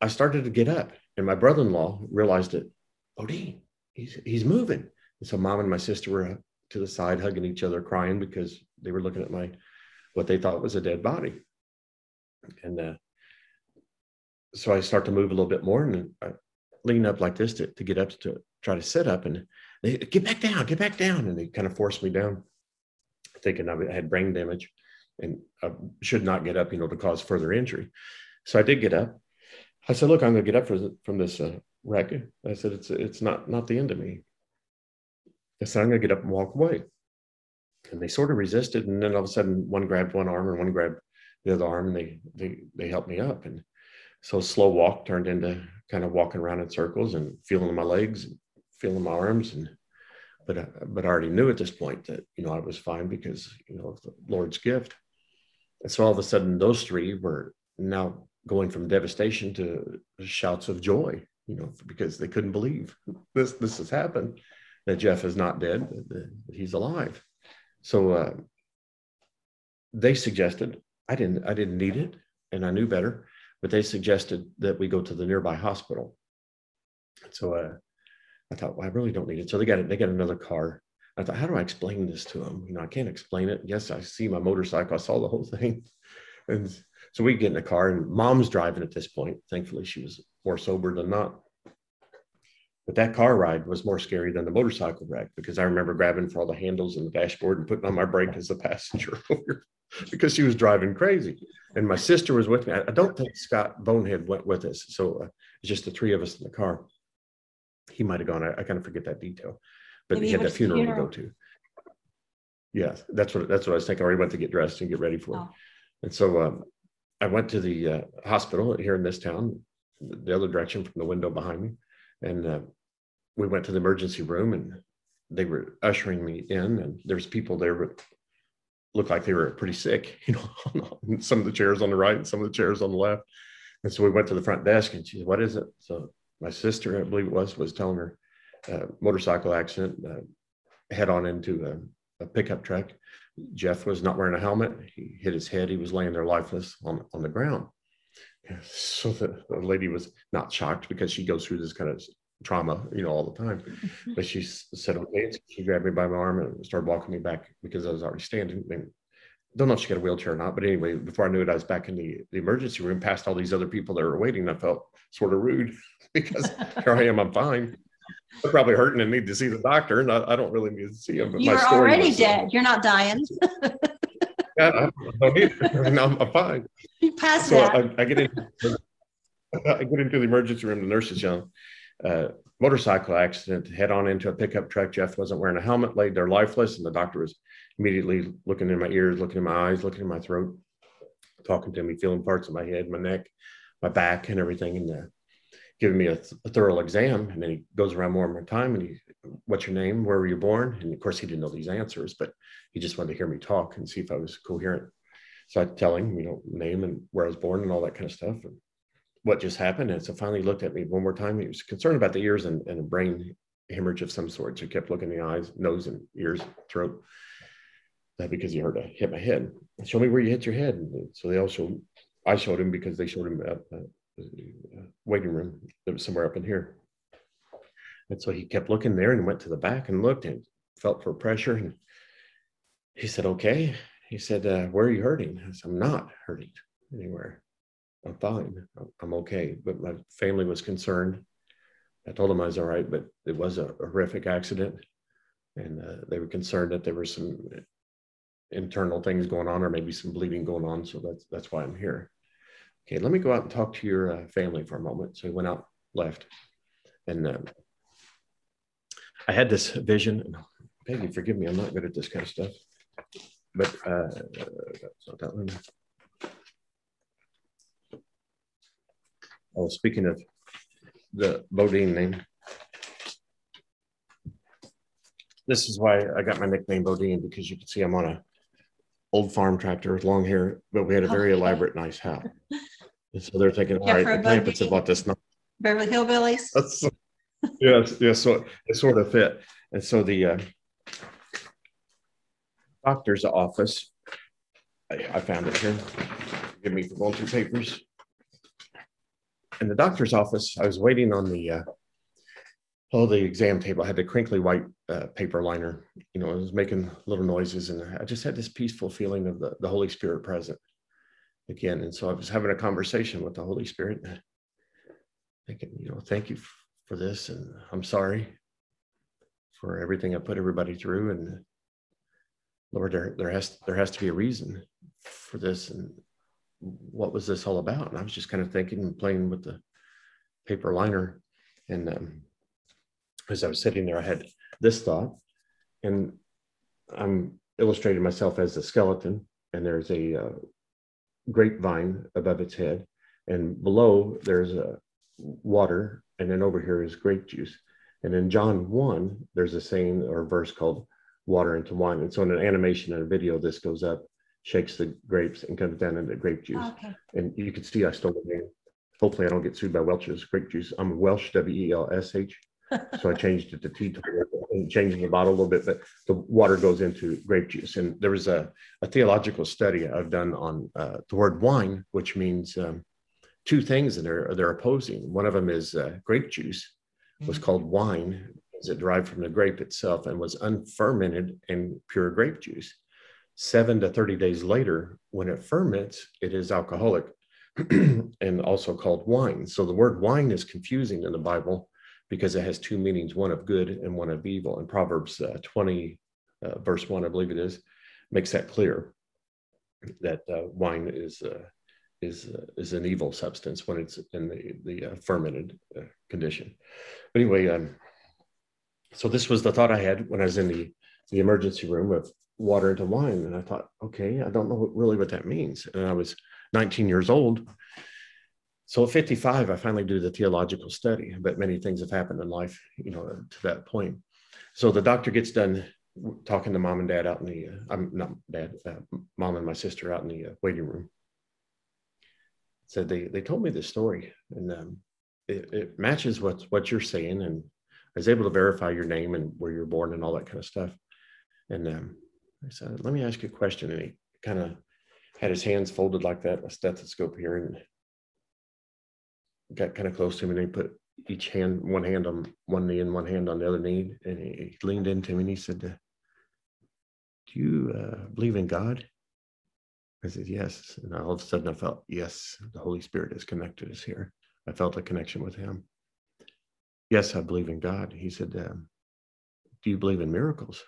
I started to get up, and my brother in law realized it. Odie, he's, he's moving. And so mom and my sister were to the side, hugging each other, crying because they were looking at my what they thought was a dead body. And uh, so I start to move a little bit more and I lean up like this to, to get up to try to sit up and they get back down, get back down. And they kind of forced me down, thinking I had brain damage and I should not get up, you know, to cause further injury. So I did get up. I said, look, I'm going to get up for, from this uh, wreck. I said, it's, it's not, not the end of me. I said, I'm going to get up and walk away. And they sort of resisted. And then all of a sudden one grabbed one arm and one grabbed the other arm and they, they, they helped me up. And so slow walk turned into kind of walking around in circles and feeling my legs, and feeling my arms, and but uh, but I already knew at this point that you know I was fine because you know the Lord's gift. And so all of a sudden, those three were now going from devastation to shouts of joy, you know, because they couldn't believe (laughs) this this has happened, that Jeff is not dead, that he's alive. So uh, they suggested I didn't I didn't need it, and I knew better but they suggested that we go to the nearby hospital. So uh, I thought, well, I really don't need it. So they got it. They got another car. I thought, how do I explain this to them? You know, I can't explain it. Yes, I see my motorcycle. I saw the whole (laughs) thing, and so we get in the car, and mom's driving at this point. Thankfully, she was more sober than not. But that car ride was more scary than the motorcycle wreck because I remember grabbing for all the handles and the dashboard and putting on my brake as a passenger (laughs) (laughs) because she was driving crazy. And my sister was with me. I don't think Scott Bonehead went with us. So uh, it's just the three of us in the car. He might have gone. I, I kind of forget that detail, but Maybe he had that funeral, funeral, to go to. Yeah, that's what that's what I was thinking. I already went to get dressed and get ready for. Oh. And so um, I went to the uh, hospital here in this town, the other direction from the window behind me, and uh, we went to the emergency room and they were ushering me in, and there's people there that looked like they were pretty sick, (laughs) you know, some of the chairs on the right and some of the chairs on the left. And so we went to the front desk and she said, What is it? So my sister, I believe it was, was telling her uh, motorcycle accident, uh, head on into a, a, pickup truck. Jeff was not wearing a helmet. He hit his head. He was laying there lifeless on, on the ground. So the, the lady was not shocked because she goes through this kind of trauma, you know, all the time. Mm-hmm. But she said, okay. She grabbed me by my arm and started walking me back because I was already standing. And don't know if she got a wheelchair or not, but anyway, before I knew it, I was back in the, the emergency room past all these other people that were waiting. I felt sort of rude (laughs) because (laughs) here I am, I'm fine. I'm probably hurting and need to see the doctor, and I, I don't really need to see him. You're already was, dead. You're not dying. (laughs) yeah, I it. I'm, I'm fine. You passed so that. I, I, get in, I get into the emergency room. The nurse is young, uh, motorcycle accident, head on into a pickup truck. Jeff wasn't wearing a helmet, laid there lifeless, and the doctor was immediately looking in my ears, looking in my eyes, looking in my throat, talking to me, feeling parts of my head, my neck, my back, and everything. And uh, giving me a, th- a, thorough exam. And then he goes around more and more time and he, what's your name? Where were you born? And of course, he didn't know these answers, but he just wanted to hear me talk and see if I was coherent. So I tell him, you know, name and where I was born and all that kind of stuff. And what just happened. And so finally looked at me one more time. He was concerned about the ears and, and a brain hemorrhage of some sort. So he kept looking in the eyes, nose and ears, throat. That because he heard I hit my head. Show me where you hit your head. And so they also, I showed him because they showed him uh, waiting room that was somewhere up in here. And so he kept looking there and went to the back and looked and felt for pressure. And he said, okay. He said, uh, where are you hurting? I said, I'm not hurting anywhere. I'm fine. I'm okay. But my family was concerned. I told them I was all right, but it was a horrific accident. And uh, they were concerned that there were some internal things going on or maybe some bleeding going on. So that's, that's why I'm here okay, let me go out and talk to your uh, family for a moment. So he went out, left, and uh, I had this vision. Pegi, forgive me, I'm not good at this kind of stuff. But uh, that's not that one. Oh, speaking of the Bodine name, this is why I got my nickname Bodine because you can see I'm on a old farm tractor with long hair, but we had a very okay. elaborate, nice house. And so they're thinking, all right, the Clampetts have bought this. Beverly Hillbillies. (laughs) That's, yes, yes. So it sort of fit. And so the uh, doctor's office, I, I found it here. Give me the going papers. In the doctor's office, I was waiting on the uh, the exam table. I had the crinkly white uh, paper liner. You know, it was making little noises, and I just had this peaceful feeling of the, the Holy Spirit present again. And so I was having a conversation with the Holy Spirit, thinking, you know, thank you for this, and I'm sorry for everything I put everybody through. And Lord, there there has there has to be a reason for this, and what was this all about? And I was just kind of thinking and playing with the paper liner, and um, as I was sitting there, I had this thought, and I'm illustrating myself as a skeleton, and there's a uh, grapevine above its head, and below there's a water, and then over here is grape juice. And in John 1, there's a saying or verse called water into wine. And so in an animation and a video, this goes up, shakes the grapes, and comes down into grape juice. Okay. And you can see I stole the name. Hopefully, I don't get sued by Welch's grape juice. I'm Welsh, W E L S H. so I changed it to tea and changing the bottle a little bit, but the water goes into grape juice. And there was a, a theological study I've done on uh, the word wine, which means um, two things that are they're opposing. One of them is uh, grape juice was mm-hmm. called wine as it derived from the grape itself and was unfermented and pure grape juice. Seven to 30 days later, when it ferments, it is alcoholic (clears throat) and also called wine. So the word wine is confusing in the Bible because it has two meanings, one of good and one of evil. And Proverbs uh, 20, uh, verse 1, I believe it is, makes that clear that uh, wine is uh, is uh, is an evil substance when it's in the the uh, fermented condition. But anyway, um, so this was the thought I had when I was in the the emergency room of water into wine, and I thought, okay, I don't know what, really what that means. And I was 19 years old, so at 55, I finally do the theological study, but many things have happened in life, you know, to that point. So the doctor gets done talking to mom and dad out in the, uh, I'm not dad, uh, mom and my sister out in the uh, waiting room. Said they they told me this story, and um, it, it, matches what what you're saying, and I was able to verify your name and where you're born and all that kind of stuff. And um, I said, let me ask you a question, and he kind of had his hands folded like that, a stethoscope here, and got kind of close to him and he put each hand, one hand on one knee and one hand on the other knee. And he, he leaned into me and he said, Do you uh, believe in God? I said, Yes. And all of a sudden I felt, Yes, the Holy Spirit has connected us here. I felt a connection with him. Yes, I believe in God. He said, um, Do you believe in miracles?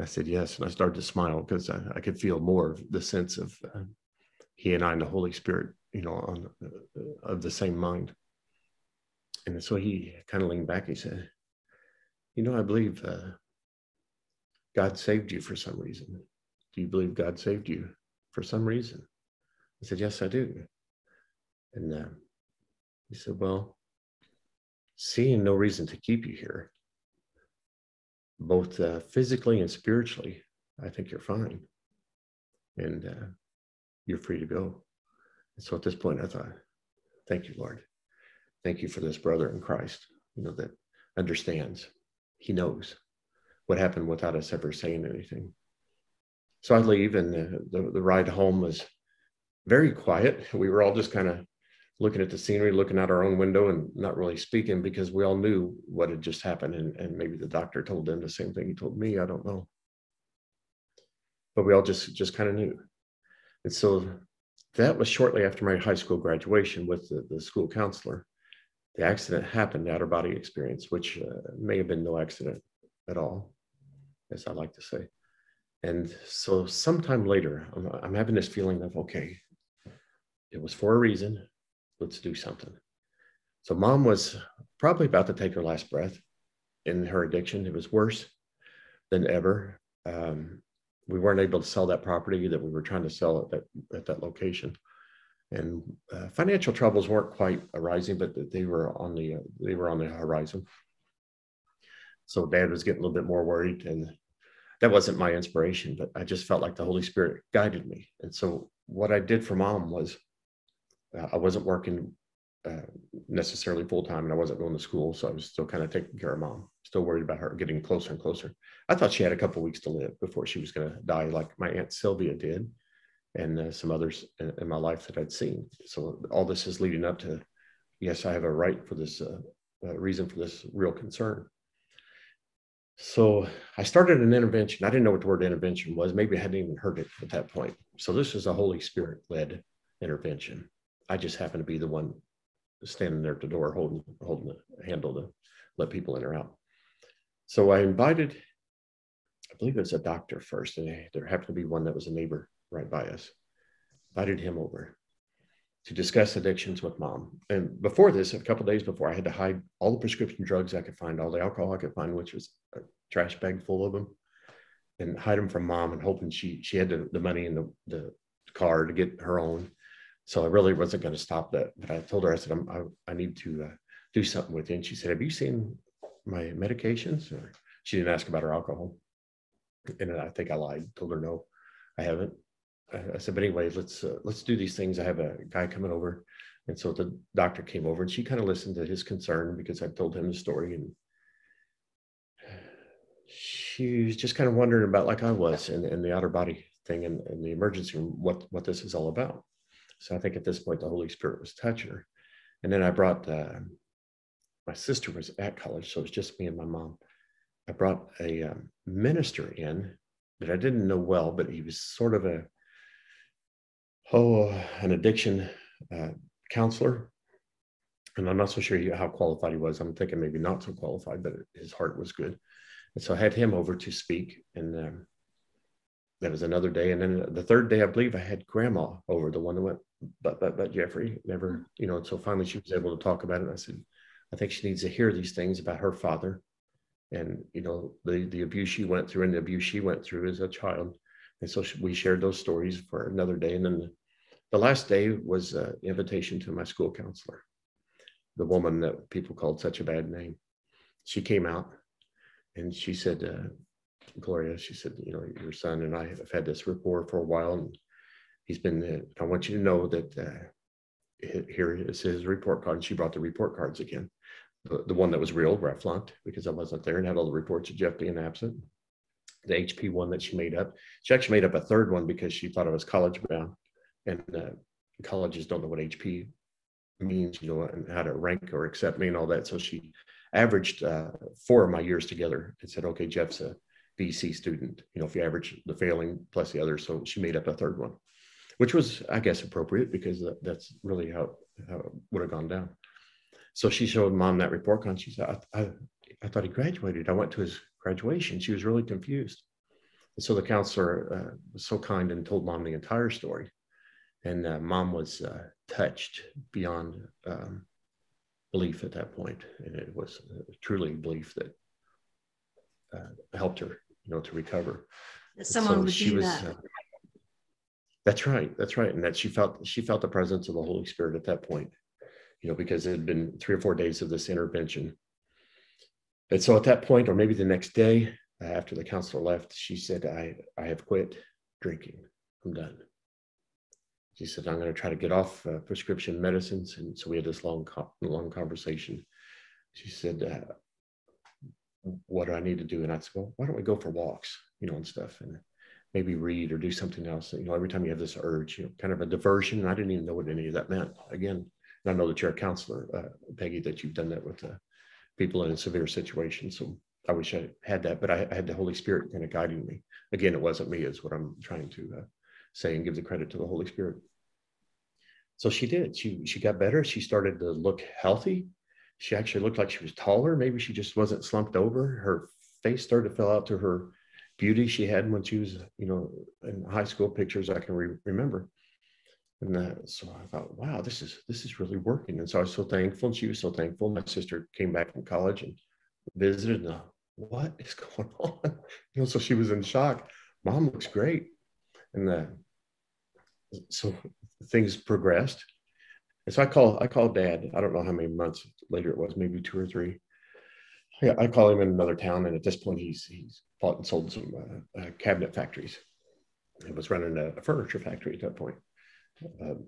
I said, Yes. And I started to smile because I, I could feel more of the sense of uh, he and I and the Holy Spirit you know, on uh, of the same mind. And so he kind of leaned back. He said, "You know, I believe uh, God saved you for some reason. Do you believe God saved you for some reason?" I said, "Yes, I do." And uh, he said, "Well, seeing no reason to keep you here, both uh, physically and spiritually, I think you're fine. And uh, you're free to go. And so at this point, I thought, thank you, Lord. Thank you for this brother in Christ, you know, that understands. He knows what happened without us ever saying anything. So I leave, and the, the, the ride home was very quiet. We were all just kind of looking at the scenery, looking out our own window, and not really speaking because we all knew what had just happened. And, and maybe the doctor told them the same thing he told me. I don't know. But we all just just kind of knew. And so that was shortly after my high school graduation with the, the school counselor. The accident happened, outer body experience, which uh, may have been no accident at all, as I like to say. And so sometime later, I'm, I'm having this feeling of, okay, it was for a reason. Let's do something. So mom was probably about to take her last breath in her addiction. It was worse than ever. Um, we weren't able to sell that property that we were trying to sell at that, at that location. And uh, financial troubles weren't quite arising, but they were on the uh, they were on the horizon. So dad was getting a little bit more worried, and that wasn't my inspiration, but I just felt like the Holy Spirit guided me. And so what I did for mom was uh, I wasn't working uh, necessarily full time and I wasn't going to school. So I was still kind of taking care of mom, still worried about her getting closer and closer. I thought she had a couple weeks to live before she was going to die, like my Aunt Sylvia did, and uh, some others in, in, my life that I'd seen. So all this is leading up to, yes, I have a right for this uh, reason for this real concern. So I started an intervention. I didn't know what the word intervention was. Maybe I hadn't even heard it at that point. So this is a Holy Spirit led intervention. I just happened to be the one standing there at the door holding holding the handle to let people in or out. So I invited, I believe it was a doctor first, and there happened to be one that was a neighbor right by us. Invited him over to discuss addictions with mom. And before this, a couple days before, I had to hide all the prescription drugs I could find, all the alcohol I could find, which was a trash bag full of them, and hide them from mom, and hoping she she had the, the money in the, the car to get her own. So I really wasn't going to stop that. But I told her, I said, I, I need to uh, do something with you. And she said, Have you seen my medications? Or she didn't ask about her alcohol. And I think I lied, told her no, I haven't. I said, but anyway, let's uh, let's do these things. I have a guy coming over, and so the doctor came over, and she kind of listened to his concern because I told him the story, and she was just kind of wondering about, like I was, and, in the outer body thing and, and the emergency room, what what this is all about. So I think at this point the Holy Spirit was touching her. And then I brought uh, my sister was at college, so it was just me and my mom. I brought a um, minister in that I didn't know well, but he was sort of a oh an addiction uh, counselor, and I'm not so sure how qualified he was. I'm thinking maybe not so qualified, but his heart was good. And so I had him over to speak, and um, that was another day. And then the third day, I believe I had grandma over, the one that went, but, but, but Jeffrey never, you know, and so finally she was able to talk about it. I said, I think she needs to hear these things about her father and, you know, the, the abuse she went through and the abuse she went through as a child. And so we shared those stories for another day. And then the, the last day was an invitation to my school counselor, the woman that people called such a bad name. She came out and she said, uh, Gloria, she said, you know, your son and I have had this rapport for a while, and he's been. I want you to know that uh, here is his report card. And she brought the report cards again, the, the one that was real, where I flunked because I wasn't there and had all the reports of Jeff being absent. The HP one that she made up. She actually made up a third one because she thought I was college bound, and uh, colleges don't know what HP means, you know, and how to rank or accept me and all that. So she averaged uh, four of my years together and said, okay, Jeff's a BC student, you know, if you average the failing plus the others. So she made up a third one, which was, I guess, appropriate because that's really how, how it would have gone down. So she showed mom that report card. She said, I, I, I, thought he graduated. I went to his graduation. She was really confused. And so the counselor uh, was so kind and told mom the entire story. And uh, mom was uh, touched beyond um, belief at that point. And it was truly belief that uh, helped her, you know, to recover. Someone so would she do was, that. That's right. That's right. And that she felt she felt the presence of the Holy Spirit at that point. you know, because it had been three or four days of this intervention. And so at that point, or maybe the next day after the counselor left, she said, I, I have quit drinking. I'm done. She said, I'm going to try to get off uh, prescription medicines. And so we had this long, long conversation. She said, uh, what do I need to do? And I said, well, why don't we go for walks, you know, and stuff, and maybe read or do something else. You know, every time you have this urge, you know, kind of a diversion. I didn't even know what any of that meant. Again, and I know that you're a counselor, uh, Pegi, that you've done that with uh, people in a severe situations. So I wish I had that, but I, I, had the Holy Spirit kind of guiding me. Again, it wasn't me, is what I'm trying to uh, say, and give the credit to the Holy Spirit. So she did. She she got better. She started to look healthy she actually looked like she was taller. Maybe she just wasn't slumped over. Her face started to fill out to her beauty she had when she was, you know, in high school pictures I can re- remember. And uh, so I thought, wow, this is this is really working. And so I was so thankful, and she was so thankful. My sister came back from college and visited. And uh, what is (laughs) going on? You know, so she was in shock. Mom looks great, and uh, so things progressed. And so I call I called dad. I don't know how many months later it was, maybe two or three. Yeah, I call him in another town, and at this point, he's he's bought and sold some uh, uh, cabinet factories. He was running a, a, furniture factory at that point. Um,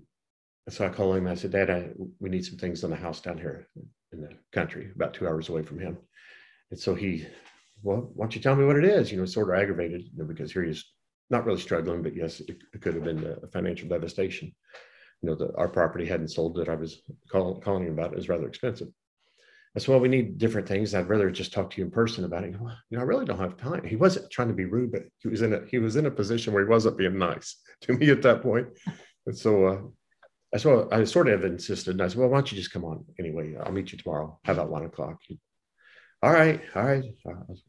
so I call him. I said, Dad, I, we need some things in the house down here in the country, about two hours away from him. And so he, well, why don't you tell me what it is? You know, sort of aggravated you know, because here he's not really struggling, but yes, it, it could have been a financial devastation you know, the, our property hadn't sold that I was call, calling him about. It was rather expensive. I said, well, we need different things. I'd rather just talk to you in person about it. You know, I really don't have time. He wasn't trying to be rude, but he was in a he was in a position where he wasn't being nice (laughs) to me at that point. And so uh, I I sort of insisted. And I said, well, why don't you just come on anyway? I'll meet you tomorrow. How about one o'clock? all right, all right.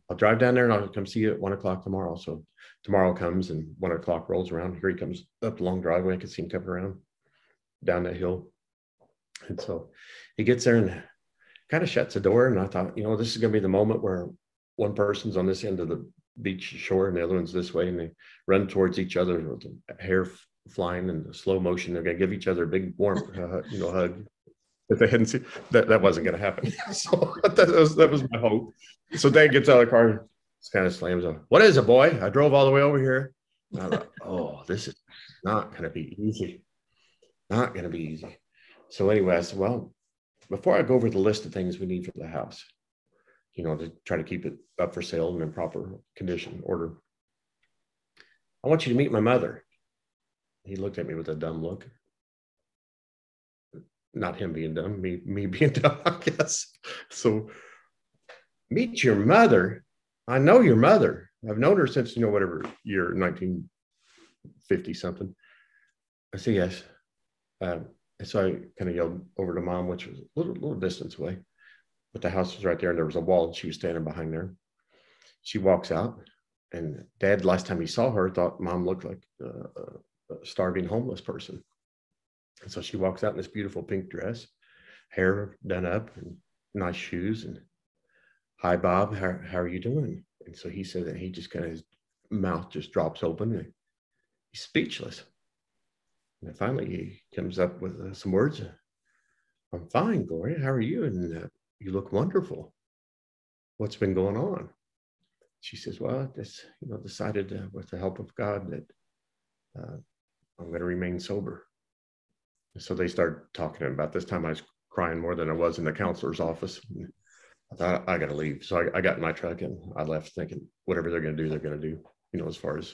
I'll drive down there and I'll come see you at one o'clock tomorrow. So tomorrow comes and one o'clock rolls around. Here he comes up the long driveway. I can see him coming around down that hill. And so he gets there and kind of shuts the door. And I thought, you know, this is going to be the moment where one person's on this end of the beach shore and the other one's this way, and they run towards each other with hair flying in slow motion. They're going to give each other a big warm, uh, you know, hug. If they hadn't seen that, that wasn't going to happen. (laughs) so (laughs) that was, that was my hope. So Dan gets out of the car, kind of slams on. What is it, boy? I drove all the way over here. And I thought, (laughs) oh, this is not going to be easy not going to be easy. So anyway, I said, well, before I go over the list of things we need for the house, you know, to try to keep it up for sale and in proper condition order, I want you to meet my mother. He looked at me with a dumb look. Not him being dumb, me, me (laughs) being dumb, I guess. So meet your mother. I know your mother. I've known her since, you know, whatever year, 1950 something. I say, yes. Um, and so I kind of yelled over to mom, which was a little, little distance away, but the house was right there and there was a wall and she was standing behind there. She walks out and dad, last time he saw her, thought mom looked like a, a starving homeless person. And so she walks out in this beautiful pink dress, hair done up and nice shoes. And hi, Bob, how, how are you doing? And so he said that he just kind of, his mouth just drops open and he's speechless. And finally, he comes up with uh, some words. I'm fine, Gloria. How are you? And uh, you look wonderful. What's been going on? She says, Well, I just you know decided uh, with the help of God that uh, I'm going to remain sober. so they start talking about this time. I was crying more than I was in the counselor's office. I thought I got to leave, so I, I got in my truck and I left, thinking whatever they're going to do, they're going to do. You know, as far as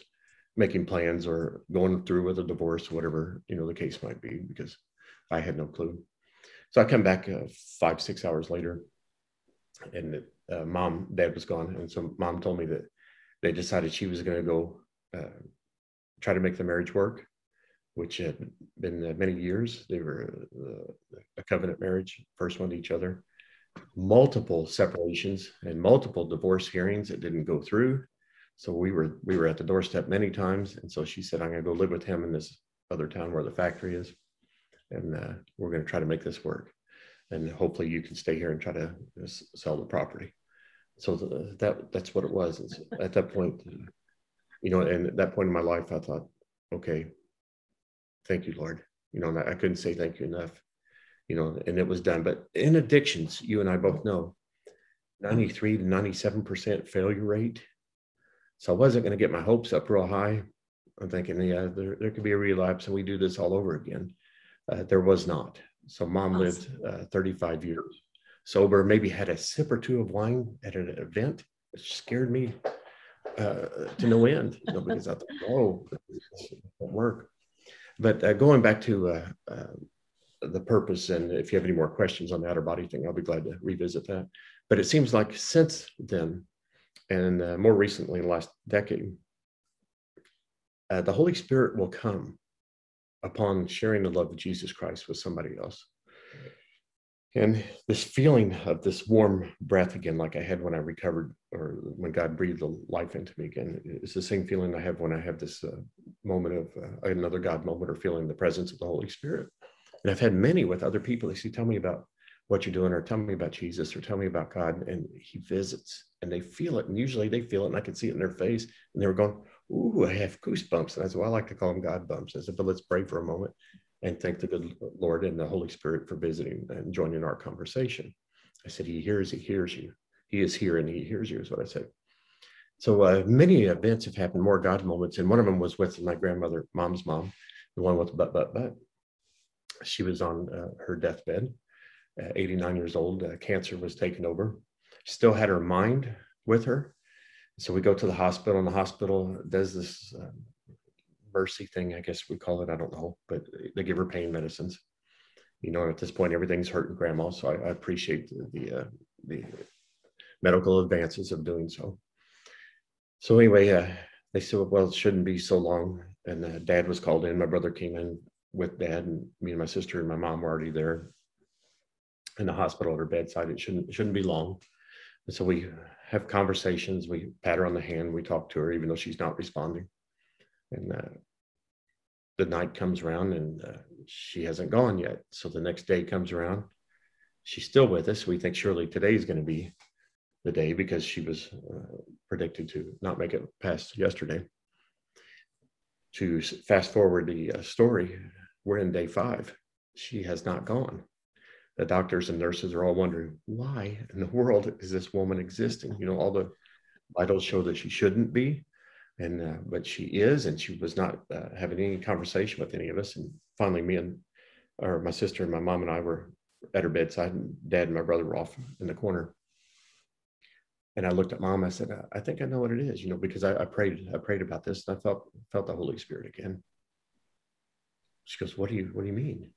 making plans or going through with a divorce, whatever you know the case might be, because I had no clue. So I come back uh, five six hours later, and uh, mom dad was gone, and so mom told me that they decided she was going to go uh, try to make the marriage work, which had been uh, many years. They were uh, a covenant marriage, first one to each other. Multiple separations and multiple divorce hearings that didn't go through so we were we were at the doorstep many times, and so she said, "I'm going to go live with him in this other town where the factory is, and uh, we're going to try to make this work, and hopefully you can stay here and try to sell the property." So the, that that's what it was. At that point, you know, and at that point in my life, I thought, okay, thank you, Lord. You know, I couldn't say thank you enough. you know, and it was done. But in addictions, you and I both know 93 to 97% failure rate. So I wasn't going to get my hopes up real high. I'm thinking, yeah, there, there could be a relapse and we do this all over again. Uh, there was not. So mom awesome. lived uh, 35 years sober, maybe had a sip or two of wine at an event. It scared me uh, to no end, you know, because I thought, (laughs) oh, this won't work. But uh, going back to uh, uh, the purpose, and if you have any more questions on the outer body thing, I'll be glad to revisit that. But it seems like since then, and uh, more recently, in the last decade, uh, the Holy Spirit will come upon sharing the love of Jesus Christ with somebody else. And this feeling of this warm breath again, like I had when I recovered or when God breathed the life into me again, it's the same feeling I have when I have this uh, moment of uh, another God moment or feeling the presence of the Holy Spirit. And I've had many with other people. They say, Tell me about what you're doing, or tell me about Jesus, or tell me about God. And He visits and they feel it. And usually they feel it, and I can see it in their face. And they were going, Ooh, I have goosebumps. And I said, Well, I like to call them God bumps. I said, But let's pray for a moment and thank the good Lord and the Holy Spirit for visiting and joining our conversation. I said, He hears, He hears you. He is here and He hears you, is what I said. So uh, many events have happened, more God moments. And one of them was with my grandmother, mom's mom, the one with but, but, but. She was on uh, her deathbed, 89 years old. Uh, cancer was taken over. Still had her mind with her. So we go to the hospital, and the hospital does this um, mercy thing, I guess we call it. I don't know, but they give her pain medicines. You know, at this point, everything's hurting grandma. So I, I appreciate the the, uh, the, medical advances of doing so. So anyway, uh, they said, well, it shouldn't be so long. And uh, dad was called in. My brother came in with dad, and me and my sister and my mom were already there in the hospital at her bedside. It shouldn't it shouldn't be long. And so we have conversations. We pat her on the hand. We talk to her, even though she's not responding and uh, the night comes around and uh, she hasn't gone yet. So the next day comes around, she's still with us. We think surely today is going to be the day because she was uh, predicted to not make it past yesterday. To fast forward the uh, story, we're in day five. She has not gone. The doctors and nurses are all wondering why in the world is this woman existing? You know, all the vitals show that she shouldn't be and uh, but she is and she was not uh, having any conversation with any of us and finally me and or my sister and my mom and i were at her bedside and dad and my brother were off in the corner. And i looked at mom i said i think i know what it is you know because i, I prayed i prayed about this and i felt felt the holy spirit again. She goes what do you what do you mean?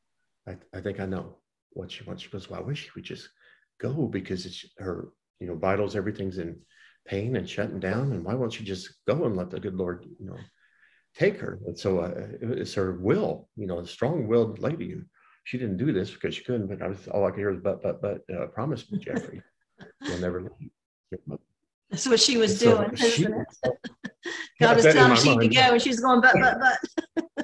I, I think i know what she wants. She goes well i wish she? Would just go because it's her you know vitals everything's in pain and shutting down. And why won't she just go and let the good lord you know take her? And so uh, it's her will you know a strong-willed lady. She didn't do this because she couldn't but I was, all i could hear was but but but uh, promise me jeffrey you'll never leave that's what she was doing isn't (laughs) god was telling she to go and she's going but but but (laughs)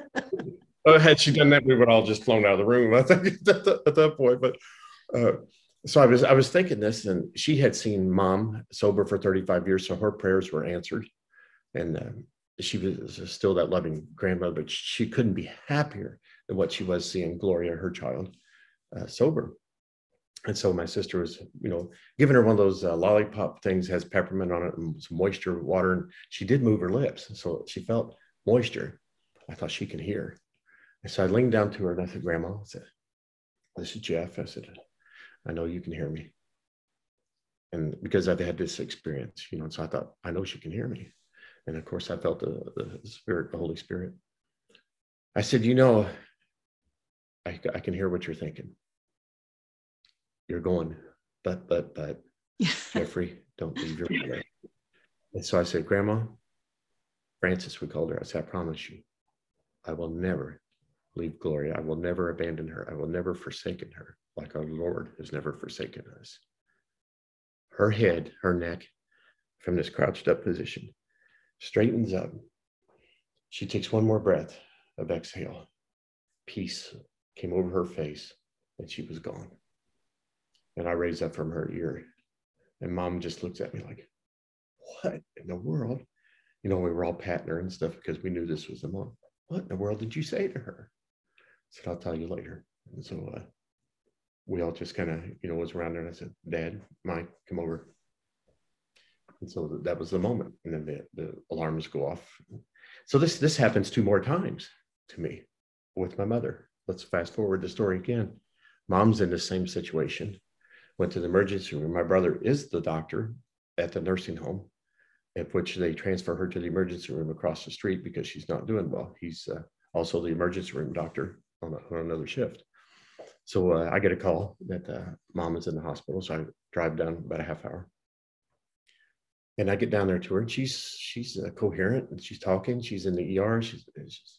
oh, had she done that we would all just flown out of the room i think (laughs) at, the, at that point but uh, so I was I was thinking this, and she had seen mom sober for 35 years, so her prayers were answered, and uh, she was still that loving grandmother. But she couldn't be happier than what she was seeing Gloria, her child, uh, sober. And so my sister was, you know, giving her one of those uh, lollipop things has peppermint on it and some moisture water, and she did move her lips, so she felt moisture. I thought she can hear, and so I leaned down to her and I said, "Grandma," I said, "This is Jeff." I said I know you can hear me. And because I've had this experience, you know, so I thought, I know she can hear me. And of course, I felt the, the Spirit, the Holy Spirit. I said, You know, I, I can hear what you're thinking. You're going, but, but, but, (laughs) Jeffrey, don't leave your mother. And so I said, Grandma, Frances, we called her. I said, I promise you, I will never leave Gloria. I will never abandon her. I will never forsaken her like our Lord has never forsaken us. Her head, her neck, from this crouched up position, straightens up. She takes one more breath of exhale. Peace came over her face, and she was gone. And I raised up from her ear, and mom just looks at me like, What in the world? You know, we were all patting her and stuff because we knew this was the mom. What in the world did you say to her? Said, I'll tell you later. And so uh, we all just kind of, you know, was around there and I said, Dad, Mike, come over. And so that was the moment. And then the, the alarms go off. So this this happens two more times to me with my mother. Let's fast forward the story again. Mom's in the same situation. Went to the emergency room. My brother is the doctor at the nursing home, at which they transfer her to the emergency room across the street because she's not doing well. He's uh, also the emergency room doctor on, a, on another shift. So uh, I get a call that uh, mom is in the hospital. So I drive down about a half hour. And I get down there to her, and she's she's uh, coherent, and she's talking. She's in the ER. She's,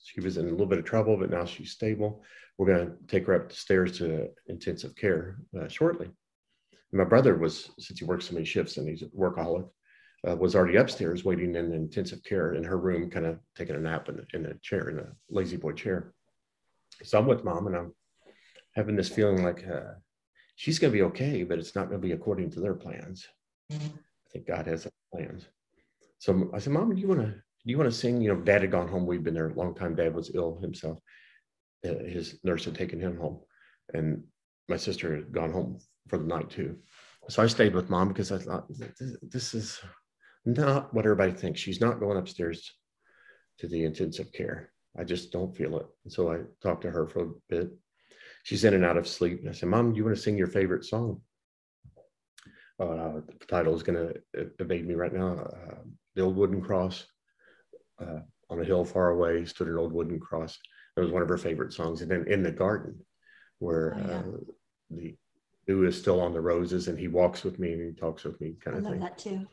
she was in a little bit of trouble, but now she's stable. We're going to take her up the stairs to intensive care uh, shortly. And my brother was, since he works so many shifts and he's a workaholic, uh, was already upstairs waiting in intensive care in her room, kind of taking a nap in, in a chair, in a lazy boy chair. So I'm with mom, and I'm having this feeling like uh, she's going to be okay, but it's not going to be according to their plans. I think God has plans. So I said, Mom, do you want to do you want to sing? You know, Dad had gone home. We'd been there a long time. Dad was ill himself. Uh, his nurse had taken him home, and my sister had gone home for the night too. So I stayed with Mom because I thought this is not what everybody thinks. She's not going upstairs to the intensive care. I just don't feel it. And so I talked to her for a bit she's in and out of sleep. And I said, Mom, do you want to sing your favorite song? Uh, the title is going to evade me right now. Uh, the old wooden cross uh, on a hill far away stood an old wooden cross. It was one of her favorite songs. And then in the garden, where oh, yeah. Uh, the dew is still on the roses, and he walks with me and he talks with me, kind I of thing. I love that too.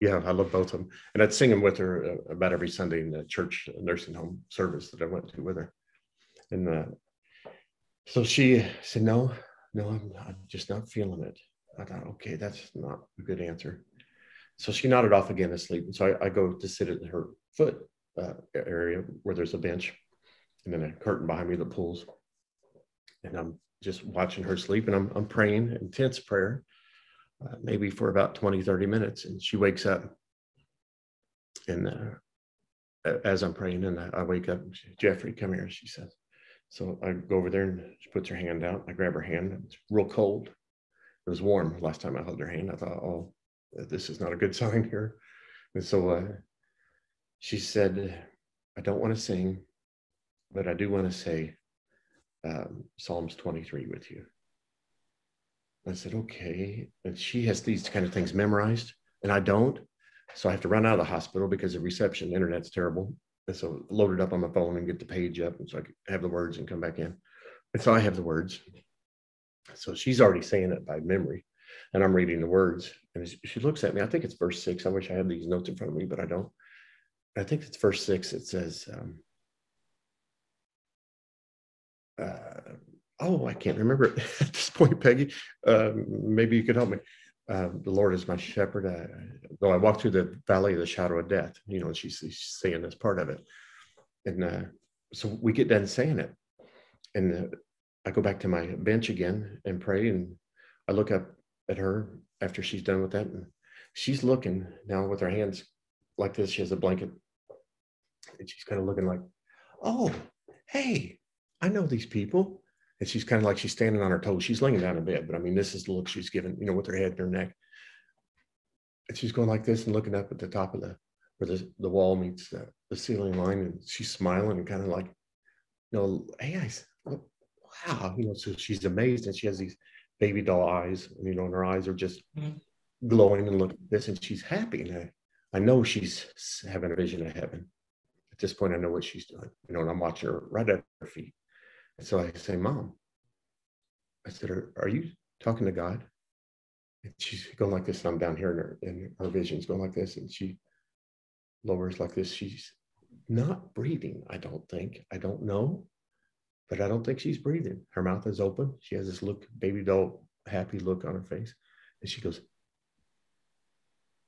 Yeah, I love both of them, and I'd sing them with her uh, about every Sunday in the church nursing home service that I went to with her. And uh, so she said, No, no, I'm, I'm just not feeling it. I thought, okay, that's not a good answer. So she nodded off again asleep. And so I, I go to sit at her foot uh, area where there's a bench and then a curtain behind me that pulls. And I'm just watching her sleep and I'm, I'm praying intense prayer, uh, maybe for about 20, 30 minutes. And she wakes up. And uh, as I'm praying, and I, I wake up, Jeffrey, come here, she says. So I go over there and she puts her hand out. I grab her hand. It's real cold. It was warm last time I held her hand. I thought, oh, this is not a good (laughs) sign here. And so uh, she said, I don't want to sing, but I do want to say um, Psalms 23 with you. I said, okay. And she has these kind of things memorized, and I don't. So I have to run out of the hospital because the reception, the internet's terrible. And so load it up on my phone and get the page up. And so I have the words and come back in. And so I have the words. So she's already saying it by memory. And I'm reading the words. And she looks at me. I think it's verse six. I wish I had these notes in front of me, but I don't. I think it's verse six. It says, um, uh, oh, I can't remember (laughs) at this point, Pegi. Um, maybe you could help me uh, the Lord is my shepherd. I, though I walk through the valley of the shadow of death, you know, she's, she's saying this part of it. And uh, so we get done saying it. And uh, I go back to my bench again and pray. And I look up at her after she's done with that. And she's looking now with her hands like this. She has a blanket. And she's kind of looking like, oh, hey, I know these people and she's kind of like she's standing on her toes. She's laying down in bed, but I mean, this is the look she's given, you know, with her head and her neck. And she's going like this and looking up at the top of the where the, the wall meets the, the ceiling line, and she's smiling and kind of like, you know, hey, I, look, wow, you know, so she's amazed and she has these baby doll eyes, you know, and her eyes are just mm-hmm. glowing and looking at this, and she's happy. And I, I know she's having a vision of heaven. At this point, I know what she's doing, you know, and I'm watching her right at her feet. And so I say, Mom, I said, Are, are you talking to God? And she's going like this, and I'm down here, and her, and her vision's going like this, and she lowers like this. She's not breathing, I don't think. I don't know, but I don't think she's breathing. Her mouth is open. She has this look, baby doll, happy look on her face. And she goes,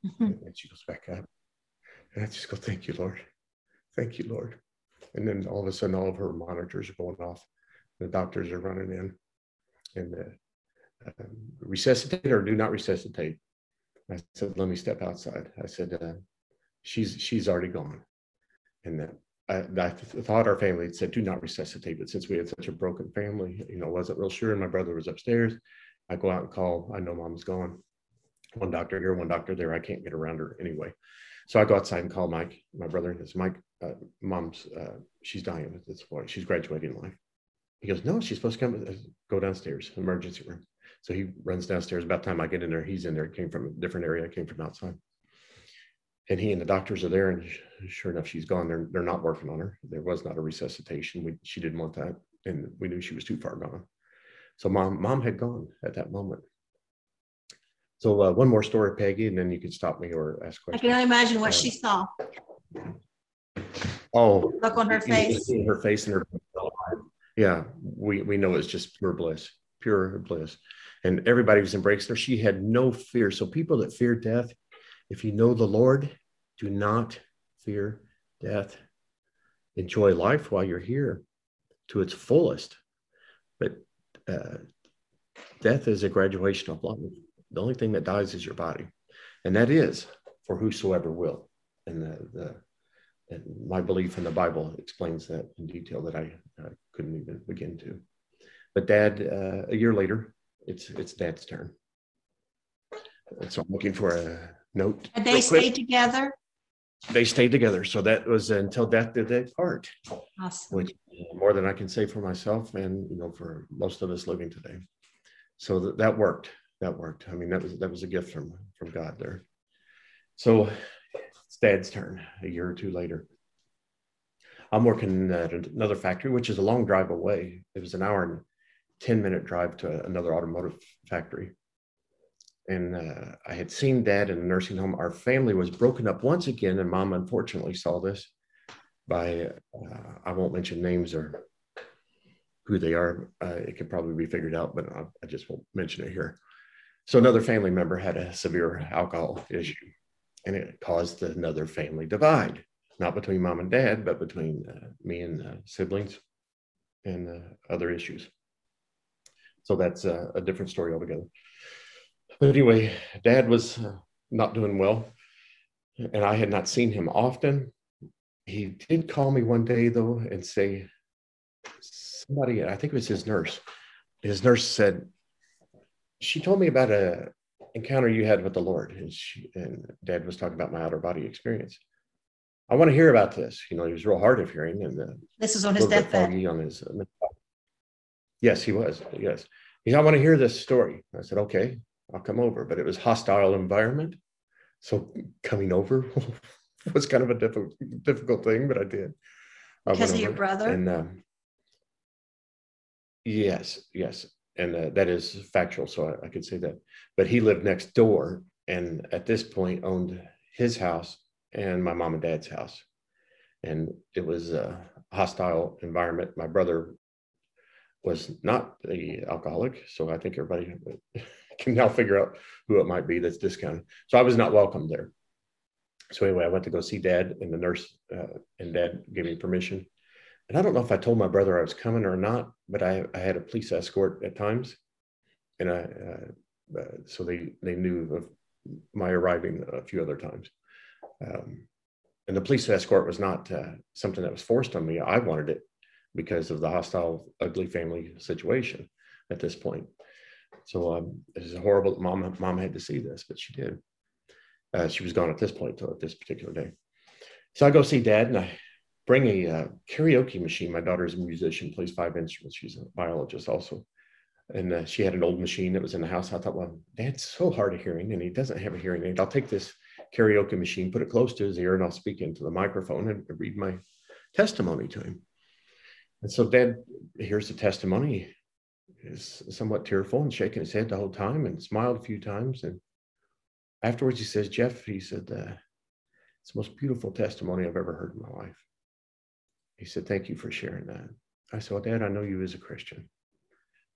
mm-hmm. and she goes back up. And I just go, Thank you, Lord. Thank you, Lord. And then all of a sudden, all of her monitors are going off the doctors are running in and uh, uh, resuscitate or do not resuscitate. I said, let me step outside. I said, uh, she's she's already gone. And I, I thought our family had said, do not resuscitate. But since we had such a broken family, you know, wasn't real sure. And my brother was upstairs. I go out and call. I know mom's gone. One doctor here, one doctor there. I can't get around her anyway. So I go outside and call Mike, my brother, and says, Mike, uh, mom's, uh, she's dying at this point. She's graduating in life. He goes, no, she's supposed to come, uh, go downstairs, emergency room. So he runs downstairs. About time I get in there, he's in there. Came from a different area. Came from outside. And he and the doctors are there and sure enough she's gone. They're, they're not working on her. There was not a resuscitation. We, she didn't want that and we knew she was too far gone. So mom mom had gone at that moment. So uh, one more story Pegi and then you can stop me or ask questions i can only imagine what uh, she saw. oh. Look on her face. her face and her yeah we we know it's just pure bliss pure bliss and everybody was embracing her she had no fear so people that fear death if you know the Lord, do not fear death. Enjoy life while you're here to its fullest. But uh, death is a graduation of life. The only thing that dies is your body, and that is for whosoever will. And the, the and my belief in the Bible explains that in detail that I, I couldn't even begin to. But Dad, uh, a year later, it's it's Dad's turn. And so I'm looking for a note. And they stayed together? They stayed together. So that was until death did they part. Awesome. Which more than I can say for myself and you know for most of us living today. So that, that worked. That worked. I mean, that was that was a gift from from God there. So it's dad's turn a year or two later. I'm working at another factory, which is a long drive away. It was an hour and 10 minute drive to another automotive factory and uh, I had seen dad in a nursing home. Our family was broken up once again, and mom unfortunately saw this by, uh, I won't mention names or who they are. Uh, it could probably be figured out, but I, I, just won't mention it here. So another family member had a severe alcohol issue, and it caused another family divide, not between mom and dad, but between uh, me and siblings and uh, other issues. So that's a different story altogether. But anyway, dad was uh, not doing well, and I had not seen him often. He did call me one day, though, and say, somebody, I think it was his nurse, his nurse said, she told me about a encounter you had with the Lord. And, she, and dad was talking about my outer body experience. I want to hear about this. You know, he was real hard of hearing, and uh, this is on his deathbed. On his, uh, yes, he was. Yes, he said, I want to hear this story. I said, okay. I'll come over. But it was hostile environment. So coming over (laughs) was kind of a difficult, difficult thing, but I did. Because of your brother? And um, yes, yes. And uh, that is factual. So I, I could say that. But he lived next door and at this point owned his house and my mom and dad's house. And it was a hostile environment. My brother was not the alcoholic. So I think everybody (laughs) can now figure out who it might be that's discounted. So I was not welcome there. So anyway, I went to go see dad and the nurse uh, and dad gave me permission. And I don't know if I told my brother I was coming or not, but I, I had a police escort at times. And I, uh, uh, so they, they knew of my arriving a few other times. Um, and the police escort was not uh, something that was forced on me. I wanted it because of the hostile, ugly family situation at this point. So um, was horrible. Mom, mom had to see this, but she did. Uh, she was gone at this point, though, at this particular day. So I go see dad and I bring a uh, karaoke machine. My daughter's a musician, plays five instruments. She's a biologist also. And uh, she had an old machine that was in the house. I thought, well, dad's so hard of hearing and he doesn't have a hearing aid. I'll take this karaoke machine, put it close to his ear, and I'll speak into the microphone and read my testimony to him. And so dad hears the testimony is somewhat tearful and shaking his head the whole time and smiled a few times. And afterwards, he says, Jeff, he said, uh, it's the most beautiful testimony I've ever heard in my life. He said, Thank you for sharing that. I said, well, Dad, I know you as a Christian.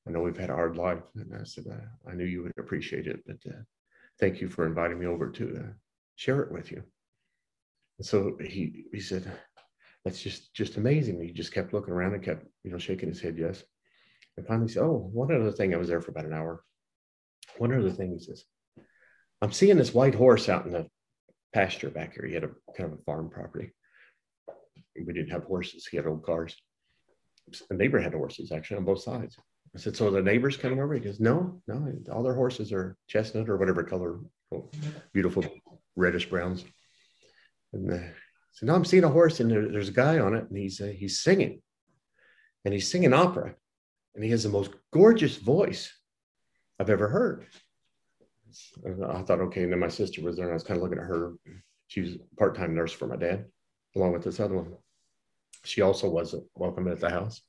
I know we've had a hard life. And I said, uh, I knew you would appreciate it, but uh, thank you for inviting me over to uh, share it with you. And so he, he said, that's just, just amazing. He just kept looking around and kept, you know, shaking his head, yes. And finally said, Oh, one other thing. I was there for about an hour. One other thing he says, I'm seeing this white horse out in the pasture back here. He had a kind of a farm property. we didn't have horses. He had old cars. The neighbor had horses actually on both sides. I said, so the neighbors coming over? He goes, no, no, all their horses are chestnut or whatever color, beautiful reddish browns. And uh, so now I'm seeing a horse and there, there's a guy on it and he's uh, he's singing, and he's singing opera, and he has the most gorgeous voice I've ever heard. I thought, okay, and then my sister was there, and I was kind of looking at her. She was part-time nurse for my dad, along with this other one. She also wasn't welcome at the house,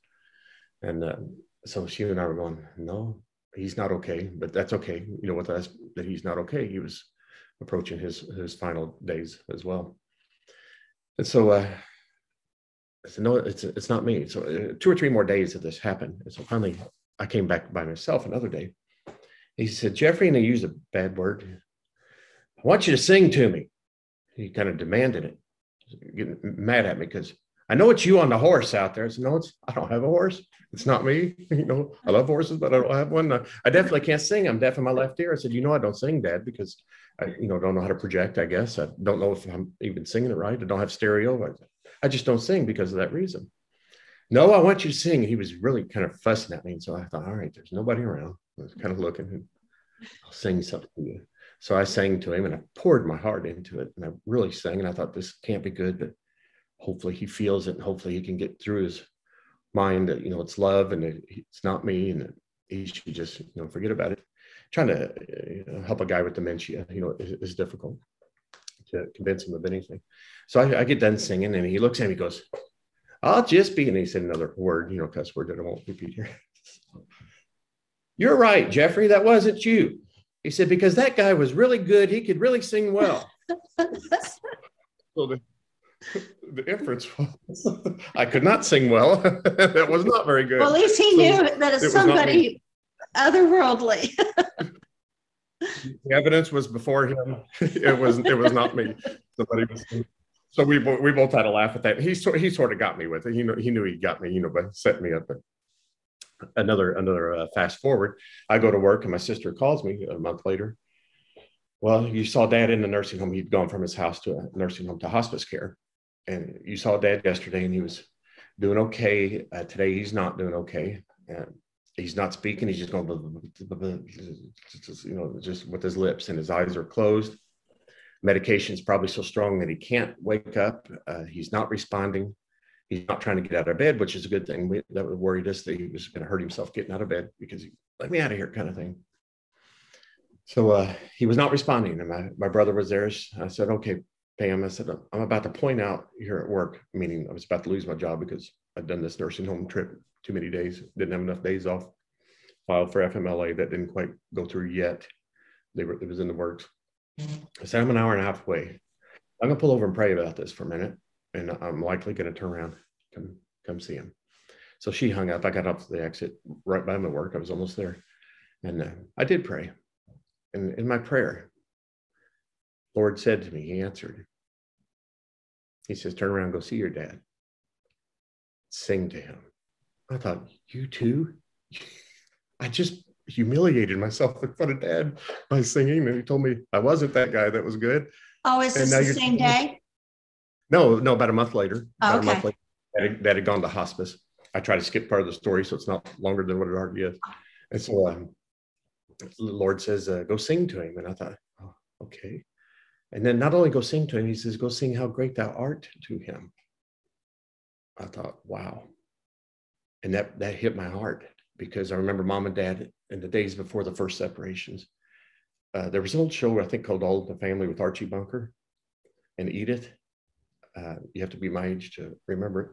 and uh, so she and I were going, no, he's not okay, but that's okay. You know, with us, that he's not okay. He was approaching his his final days as well, and so uh, I said, no, it's it's not me. So uh, two or three more days of this happened, and so finally I came back by myself another day. He said, Jeffrey, and he used a bad word. I want you to sing to me. He kind of demanded it, getting mad at me because I know it's you on the horse out there. I said, no, it's I don't have a horse. It's not me. (laughs) You know, I love horses, but I don't have one. I definitely can't sing. I'm deaf in my left ear. I said, you know, I don't sing, Dad, because I, you know, don't know how to project. I guess I don't know if I'm even singing it right. I don't have stereo. I just don't sing because of that reason. No, I want you to sing. He was really kind of fussing at me, and so I thought, all right, there's nobody around. I was kind of looking, I'll sing something to you. So I sang to him, and I poured my heart into it, and I really sang. And I thought this can't be good, but hopefully he feels it and hopefully he can get through his mind that you know it's love and it's not me and he should just you know forget about it. Trying to you know, help a guy with dementia you know is, is, difficult to convince him of anything. So I, I, get done singing and he looks at me he goes i'll just be and he said another word you know cuss word that i won't repeat here. (laughs) You're right jeffrey that wasn't you. He said because that guy was really good. He could really sing well. (laughs) So the, inference was (laughs) I could not sing well. (laughs) that was not very good. Well, at least he so knew that it's it somebody otherworldly. the evidence was before him. (laughs) It was it was not me. Somebody was. So we we both had a laugh at that. He sort he sort of got me with it. He knew he knew he got me. You know, but set me up. Another another uh, fast forward. I go to work and my sister calls me a month later. Well, you saw dad in the nursing home. He'd gone from his house to a nursing home to hospice care and you saw dad yesterday and he was doing okay. Uh, today he's not doing okay. And he's not speaking. He's just going, you know, just with his lips and his eyes are closed. Medication is probably so strong that he can't wake up. Uh, he's not responding. He's not trying to get out of bed, which is a good thing. We, that worried us that he was going to hurt himself getting out of bed because he let me out of here kind of thing. So uh, he was not responding. And my, my brother was there. I said, okay, Pam, I said, I'm about to point out here at work, meaning I was about to lose my job because I'd done this nursing home trip too many days, didn't have enough days off, filed for FMLA that didn't quite go through yet. They were, it was in the works. I said, I'm an hour and a half away. I'm gonna pull over and pray about this for a minute. And I'm likely gonna turn around, come, come see him. So she hung up. I got up to the exit right by my work. I was almost there. And uh, I did pray. And in my prayer, Lord said to me, He answered. He says, Turn around, go see your dad. Sing to him. I thought, You too? (laughs) I just humiliated myself in front of dad by singing. And he told me I wasn't that guy that was good. Oh, is this the same day? No, no, about a month later. Oh, okay. Month later, dad had, had gone to hospice. I try to skip part of the story so it's not longer than what it already is. And so um, the Lord says, uh, Go sing to him. And I thought, oh, okay. And then not only go sing to him, he says, Go sing how great thou art to him. I thought, wow. And that, that hit my heart because I remember mom and dad in the days before the first separations. Uh, there was an old show, I think, called All in the Family with Archie Bunker and Edith. Uh, you have to be my age to remember it.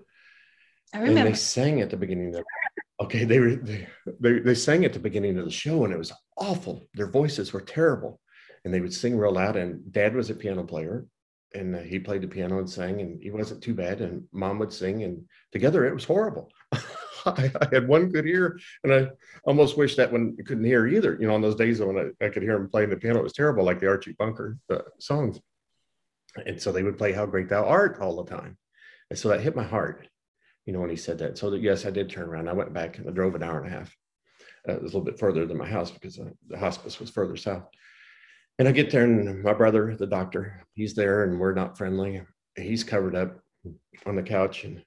I remember. And they sang at the beginning of the, okay, they, were, they, they, they sang at the beginning of the show and it was awful. Their voices were terrible and they would sing real loud. And dad was a piano player and uh, he played the piano and sang, and he wasn't too bad. And mom would sing, and together it was horrible. (laughs) I, I, had one good ear, and I almost wish that one couldn't hear either. You know, on those days when I, I could hear him playing the piano, it was terrible, like the Archie Bunker uh, songs. And so they would play "How Great Thou Art" all the time, and so that hit my heart. You know, when he said that. So that yes, I did turn around. I went back and I drove an hour and a half. Uh, it was a little bit further than my house because uh, the hospice was further south. And I get there, and my brother, the doctor, he's there, and we're not friendly. He's covered up. on the couch, and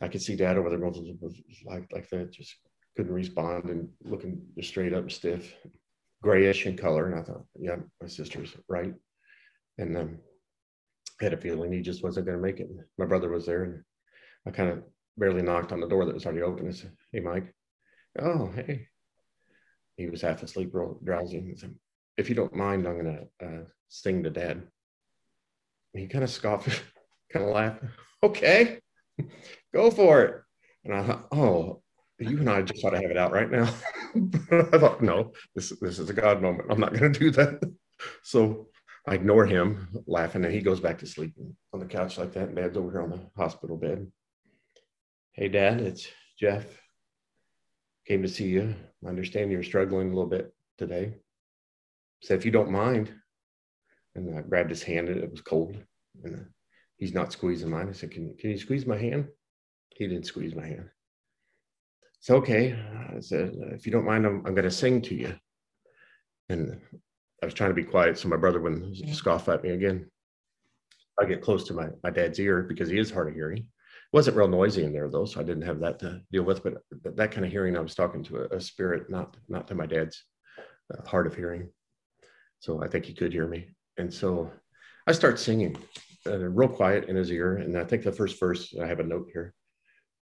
I could see Dad over there going like like that, just couldn't respond and looking just straight up stiff, grayish in color. And I thought, yeah, my sister's right. And um, I had a feeling he just wasn't going to make it. My brother was there, and I kind of barely knocked on the door that was already open. I said, "Hey, Mike." Oh, hey. He was half asleep, real drowsy. Said, if you don't mind, I'm going to uh, sing to Dad. He kind of scoffed, (laughs) kind of laughed. Okay, go for it. And I thought, oh, you and I just ought to have it out right now. (laughs) I thought, no, this this is a God moment. I'm not going to do that. So I ignore him, laughing, and he goes back to sleep on the couch like that. And Dad's over here on the hospital bed. Hey, Dad, it's Jeff. Came to see you. I understand you're struggling a little bit today. Said, if you don't mind. And I grabbed his hand, and it was cold. And he's not squeezing mine. I said, Can, can you squeeze my hand? He didn't squeeze my hand. It's okay. I said, if you don't mind, I'm, I'm going to sing to you. And I was trying to be quiet so my brother wouldn't scoff at me again. I get close to my, my dad's ear because he is hard of hearing. It wasn't real noisy in there though, so I didn't have that to deal with. But that kind of hearing, I was talking to a, a spirit, not not to my dad's uh, hard of hearing. So I think he could hear me. And so I start singing uh, real quiet in his ear. And I think the first verse, I have a note here,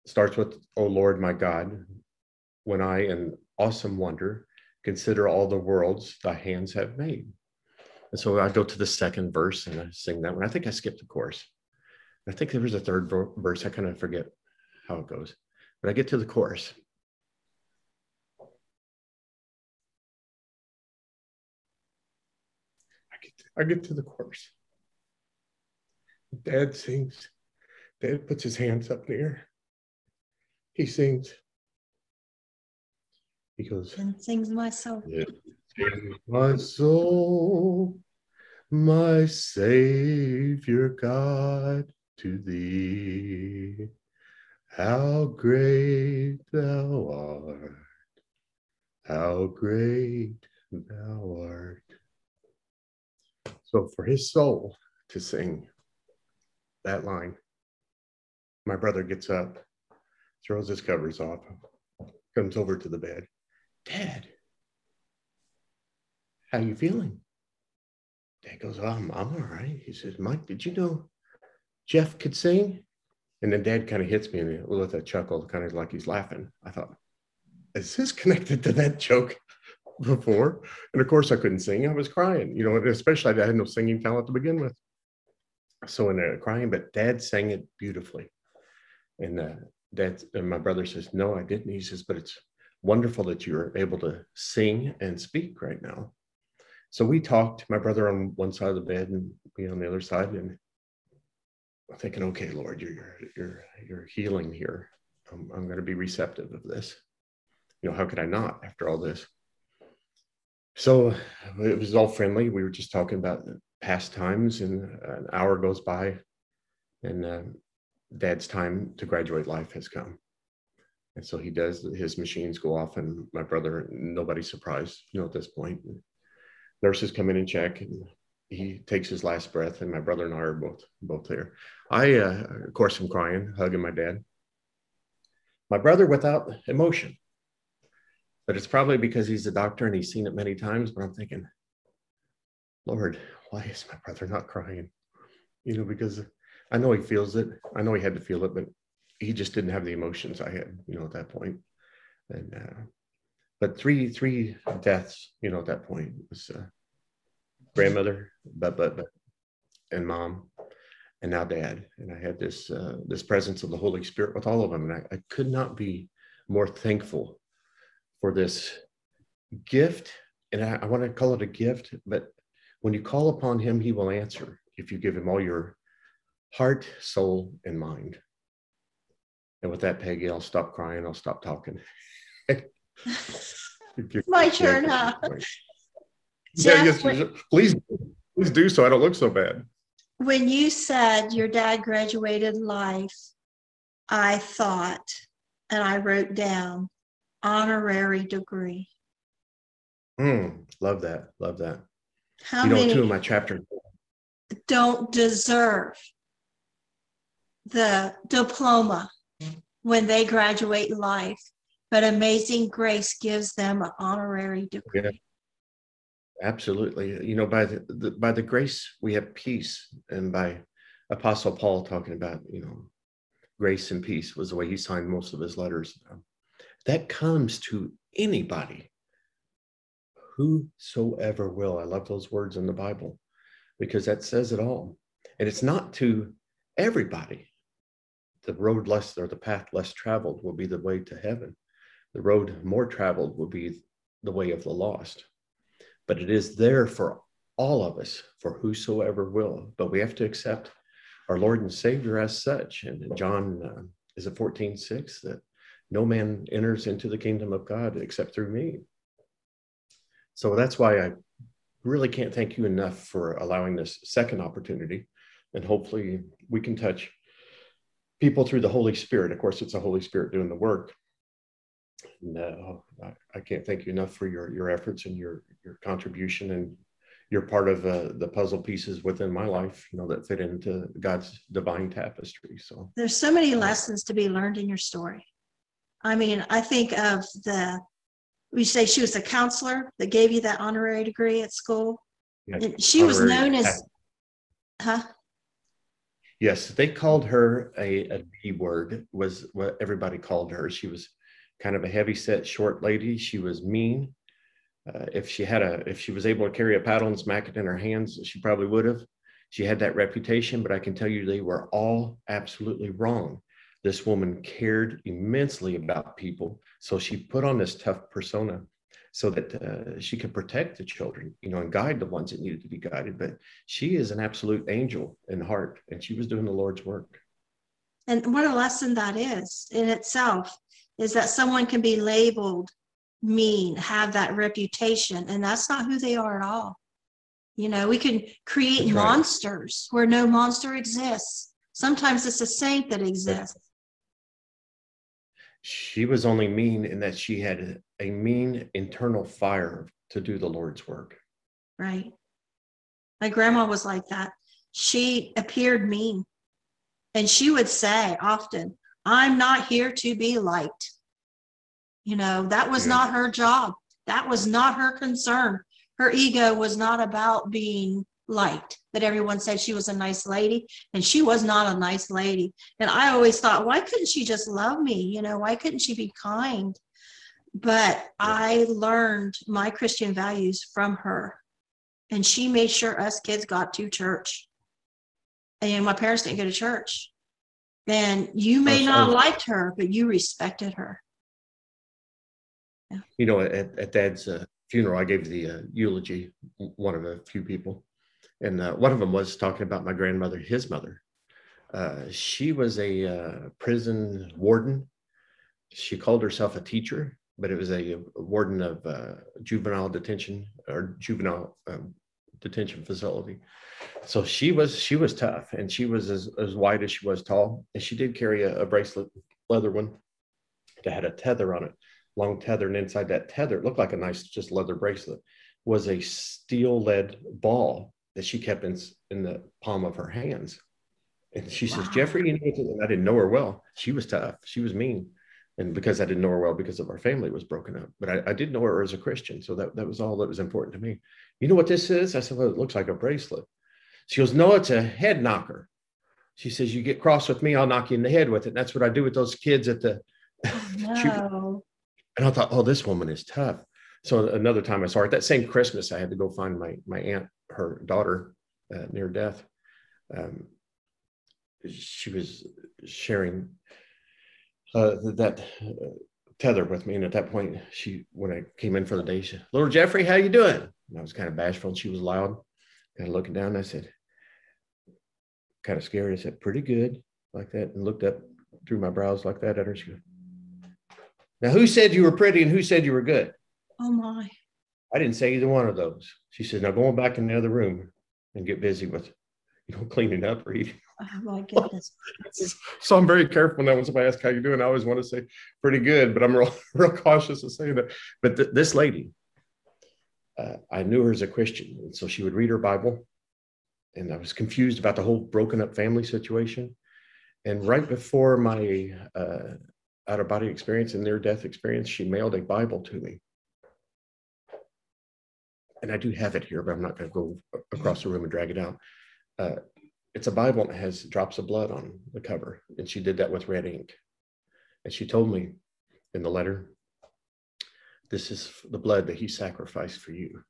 starts with, Oh Lord, my God, when I in awesome wonder consider all the worlds thy hands have made. And so I go to the second verse and I sing that one. I think I skipped the chorus. I think there was a third verse. I kind of forget how it goes. But I get to the chorus. I get to, I get to the chorus. Dad sings. Dad puts his hands up in the air. He sings. He goes, and sings my soul. Yeah, my soul, my Savior God, to thee. How great thou art, how great thou art. So for his soul to sing that line, my brother gets up, throws his covers off, comes over to the bed. Dad, how you feeling? Dad goes, oh, I'm, I'm all right. He says, Mike, did you know Jeff could sing? And then dad kind of hits me with a chuckle, kind of like he's laughing. I thought, is this connected to that joke before? And of course, I couldn't sing. I was crying, you know, especially I had no singing talent to begin with. So in there crying, but dad sang it beautifully. And uh, dad and my brother says, no, I didn't. He says, but it's wonderful that you're able to sing and speak right now. So we talked, my brother on one side of the bed and me on the other side, and I'm thinking, okay, Lord, you're you're you're healing here. I'm, I'm going to be receptive of this. You know, how could I not after all this? So it was all friendly. We were just talking about past times, and an hour goes by, and uh, Dad's time to graduate life has come. And so he does, his machines go off, and my brother, nobody's surprised, you know, at this point. Nurses come in and check, and he takes his last breath, and my brother and I are both both there. I, uh, of course, am crying, hugging my dad. My brother without emotion, but it's probably because he's a doctor and he's seen it many times. But I'm thinking, Lord, why is my brother not crying? You know, because I know he feels it. I know he had to feel it, but he just didn't have the emotions I had, you know, at that point. And uh, but three three deaths, you know, at that point was uh, grandmother, but but but and mom, and now dad. And I had this uh, this presence of the Holy Spirit with all of them, and I, I could not be more thankful for this gift. And I, I want to call it a gift, but when you call upon Him, He will answer if you give Him all your heart, soul, and mind. And with that, Pegi, I'll stop crying. I'll stop talking. (laughs) My turn, huh? yeah, yes, when, please, please do so. I don't look so bad. When you said your dad graduated life, I thought, and I wrote down honorary degree. Mm, love that. Love that. How you know, two of my chapters don't deserve the diploma when they graduate in life, but Amazing Grace gives them an honorary degree. Yeah. Absolutely. You know, by the, the by the grace we have peace, and by Apostle Paul talking about, you know, grace and peace was the way he signed most of his letters. That comes to anybody, whosoever will. I love those words in the Bible because that says it all. And it's not to everybody. The road less or the path less traveled will be the way to heaven. The road more traveled will be the way of the lost. But it is there for all of us, for whosoever will. But we have to accept our Lord and Savior as such. And John uh, is it 14 6 that no man enters into the kingdom of God except through me. So that's why I really can't thank you enough for allowing this second opportunity. And hopefully we can touch people through the Holy Spirit. Of course, it's the Holy Spirit doing the work. No, I, I can't thank you enough for your, your efforts and your, your contribution and you're part of uh, the puzzle pieces within my life, you know, that fit into God's divine tapestry. So there's so many lessons to be learned in your story. I mean, I think of the, we say she was a counselor that gave you that honorary degree at school. She was known as, huh? Yes, they called her a, a D word, was what everybody called her. She was kind of a heavy set, short lady. She was mean. Uh, if she had a, if she was able to carry a paddle and smack it in her hands, she probably would have. She had that reputation, but I can tell you they were all absolutely wrong. This woman cared immensely about people, so she put on this tough persona so that uh, she could protect the children, you know, and guide the ones that needed to be guided. But she is an absolute angel in heart, and she was doing the Lord's work. And what a lesson that is in itself is that someone can be labeled mean, have that reputation, and that's not who they are at all. You know, we can create that's monsters where no monster exists. Sometimes it's a saint that exists. She was only mean in that she had a mean internal fire to do the Lord's work. Right. My grandma was like that. She appeared mean. And she would say often, I'm not here to be liked. You know, that was yeah. not her job. That was not her concern. Her ego was not about being liked, that everyone said she was a nice lady, and she was not a nice lady. And I always thought, why couldn't she just love me? You know, why couldn't she be kind? But I learned my Christian values from her. And she made sure us kids got to church. And my parents didn't go to church. And you may not liked her, but you respected her. Yeah. You know, at, at Dad's uh, funeral, I gave the uh, eulogy, one of a few people. And uh, one of them was talking about my grandmother, his mother. Uh, she was a uh, prison warden. She called herself a teacher, but it was a, a warden of uh, juvenile detention or juvenile um, detention facility. So she was she was tough, and she was as, as wide as she was tall, and she did carry a, a bracelet, leather one, that had a tether on it long tether, and inside that tether, it looked like a nice just leather bracelet, was a steel lead ball that she kept in, in the palm of her hands. And she wow. says, Jeffrey, you know, I didn't know her well. She was tough. She was mean. And because I didn't know her well, because of our family was broken up, but I, I did know her as a Christian. So that, that was all that was important to me. You know what this is? I said, well, it looks like a bracelet. She goes, no, it's a head knocker. She says, you get cross with me, I'll knock you in the head with it. And that's what I do with those kids at the, oh, (laughs) no. And I thought, oh, this woman is tough. So another time I saw her, that same Christmas, I had to go find my my aunt, her daughter, uh, near death. Um, she was sharing uh, that uh, tether with me, and at that point, she when I came in for the day, she said, "Little Jeffrey, how you doing?" And I was kind of bashful, and she was loud, kind of looking down. I said, kind of scared. I said, "Pretty good," like that, and looked up through my brows like that at her. She goes, now, who said you were pretty and who said you were good? Oh, my. I didn't say either one of those. She says, now go on back in the other room and get busy with, you know, (laughs) cleaning up or eating. Oh, my (laughs) goodness. so I'm very careful now when somebody asks how you doing. I always want to say pretty good, but I'm (laughs) real, real cautious of saying that. But th- this lady, uh, I knew her as a Christian. And so she would read her Bible. And I was confused about the whole broken up family situation. And right before my uh, out of body experience and near death experience, she mailed a Bible to me. And I do have it here, but I'm not going to go across the room and drag it out. Uh, it's a Bible that has drops of blood on the cover. And she did that with red ink. And she told me in the letter, this is the blood that he sacrificed for you.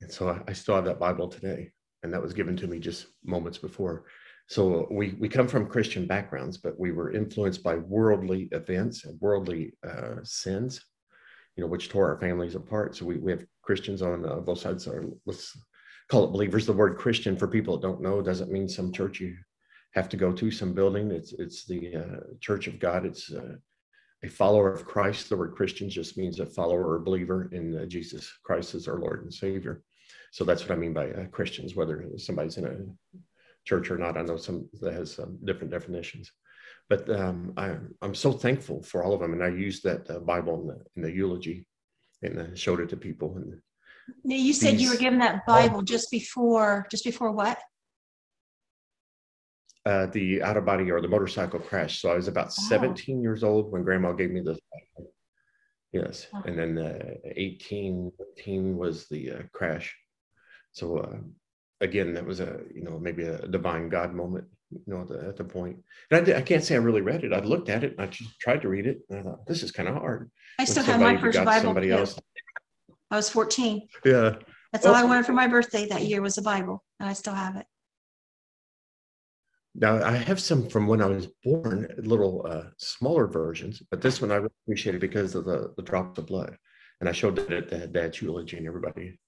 And so I, I still have that Bible today. And that was given to me just moments before. So we, we come from Christian backgrounds, but we were influenced by worldly events and worldly uh, sins, you know, which tore our families apart. So we, we have Christians on uh, both sides. Or let's call it believers. The word Christian for people that don't know doesn't mean some church you have to go to, some building. It's it's the uh, Church of God. It's uh, a follower of Christ. The word Christian just means a follower or believer in uh, Jesus Christ as our Lord and Savior. So that's what I mean by uh, Christians, whether somebody's in a church or not. I know some that has um, different definitions, but um, I, am so thankful for all of them. And I used that uh, Bible in the, in the eulogy and uh, showed it to people. And now you said these, you were given that Bible just before, just before what? Uh, the out of body or the motorcycle crash. So I was about oh. 17 years old when grandma gave me this. Yes. Oh. And then uh, 18, 18 was the uh, crash. So uh, again, that was a, you know, maybe a divine God moment, you know, at the, at the point. And I, did, I can't say I really read it. I looked at it and I just tried to read it. And I thought, this is kind of hard. I still have my first Bible. Somebody else. I was 14. Yeah. That's all I wanted for my birthday that year was a Bible. And I still have it. Now I have some from when I was born, little uh, smaller versions, but this one I really appreciated because of the, the drops of blood. And I showed it at the dad's eulogy and everybody,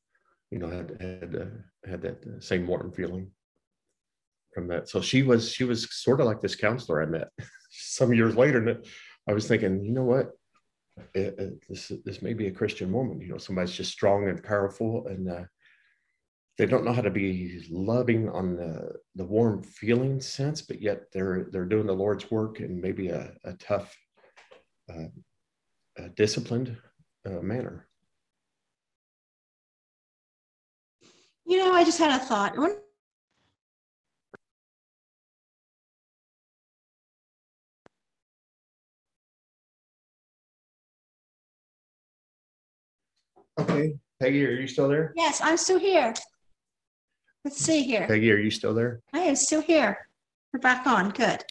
you know, had had uh, had that uh, same warm feeling from that. So she was she was sort of like this counselor I met (laughs) some years later, and I was thinking, you know what, it, it, this this may be a Christian woman. You know, somebody's just strong and powerful, and uh, they don't know how to be loving on the, the warm feeling sense, but yet they're they're doing the Lord's work in maybe a, a tough, uh, a disciplined uh, manner. You know, I just had a thought. Okay. Pegi, are you still there? Yes, I'm still here. Let's see here. Pegi, are you still there? I am still here. We're back on. Good.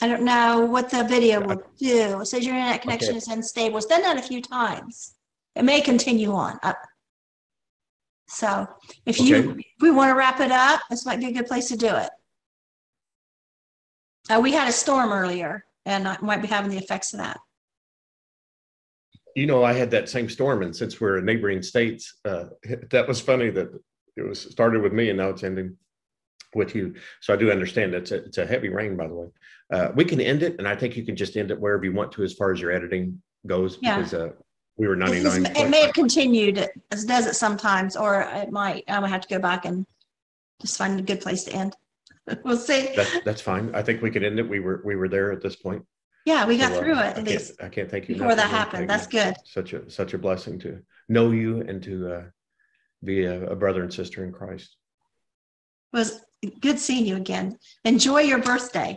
I don't know what the video will do. It says your internet connection okay. is unstable. It's done that a few times. It may continue on. Up. So if you if we want to wrap it up, this might be a good place to do it. Uh, we had a storm earlier, and I might be having the effects of that. You know, I had that same storm, and since we're in neighboring states, uh, (laughs) that was funny that it was started with me and now it's ending with you. So I do understand it's a, it's a heavy rain, by the way. Uh, we can end it, and I think you can just end it wherever you want to as far as your editing goes. Yeah. Because uh, we were 99. It may have continued as does it sometimes, or it might. I might have to go back and just find a good place to end. (laughs) we'll see. That's, that's fine. I think we could end it. We were we were there at this point. Yeah, we got so, uh, through it at least. I can't thank you before that happened. That's good. Such a such a blessing to know you and to uh, be a, a brother and sister in Christ. It was good seeing you again. Enjoy your birthday.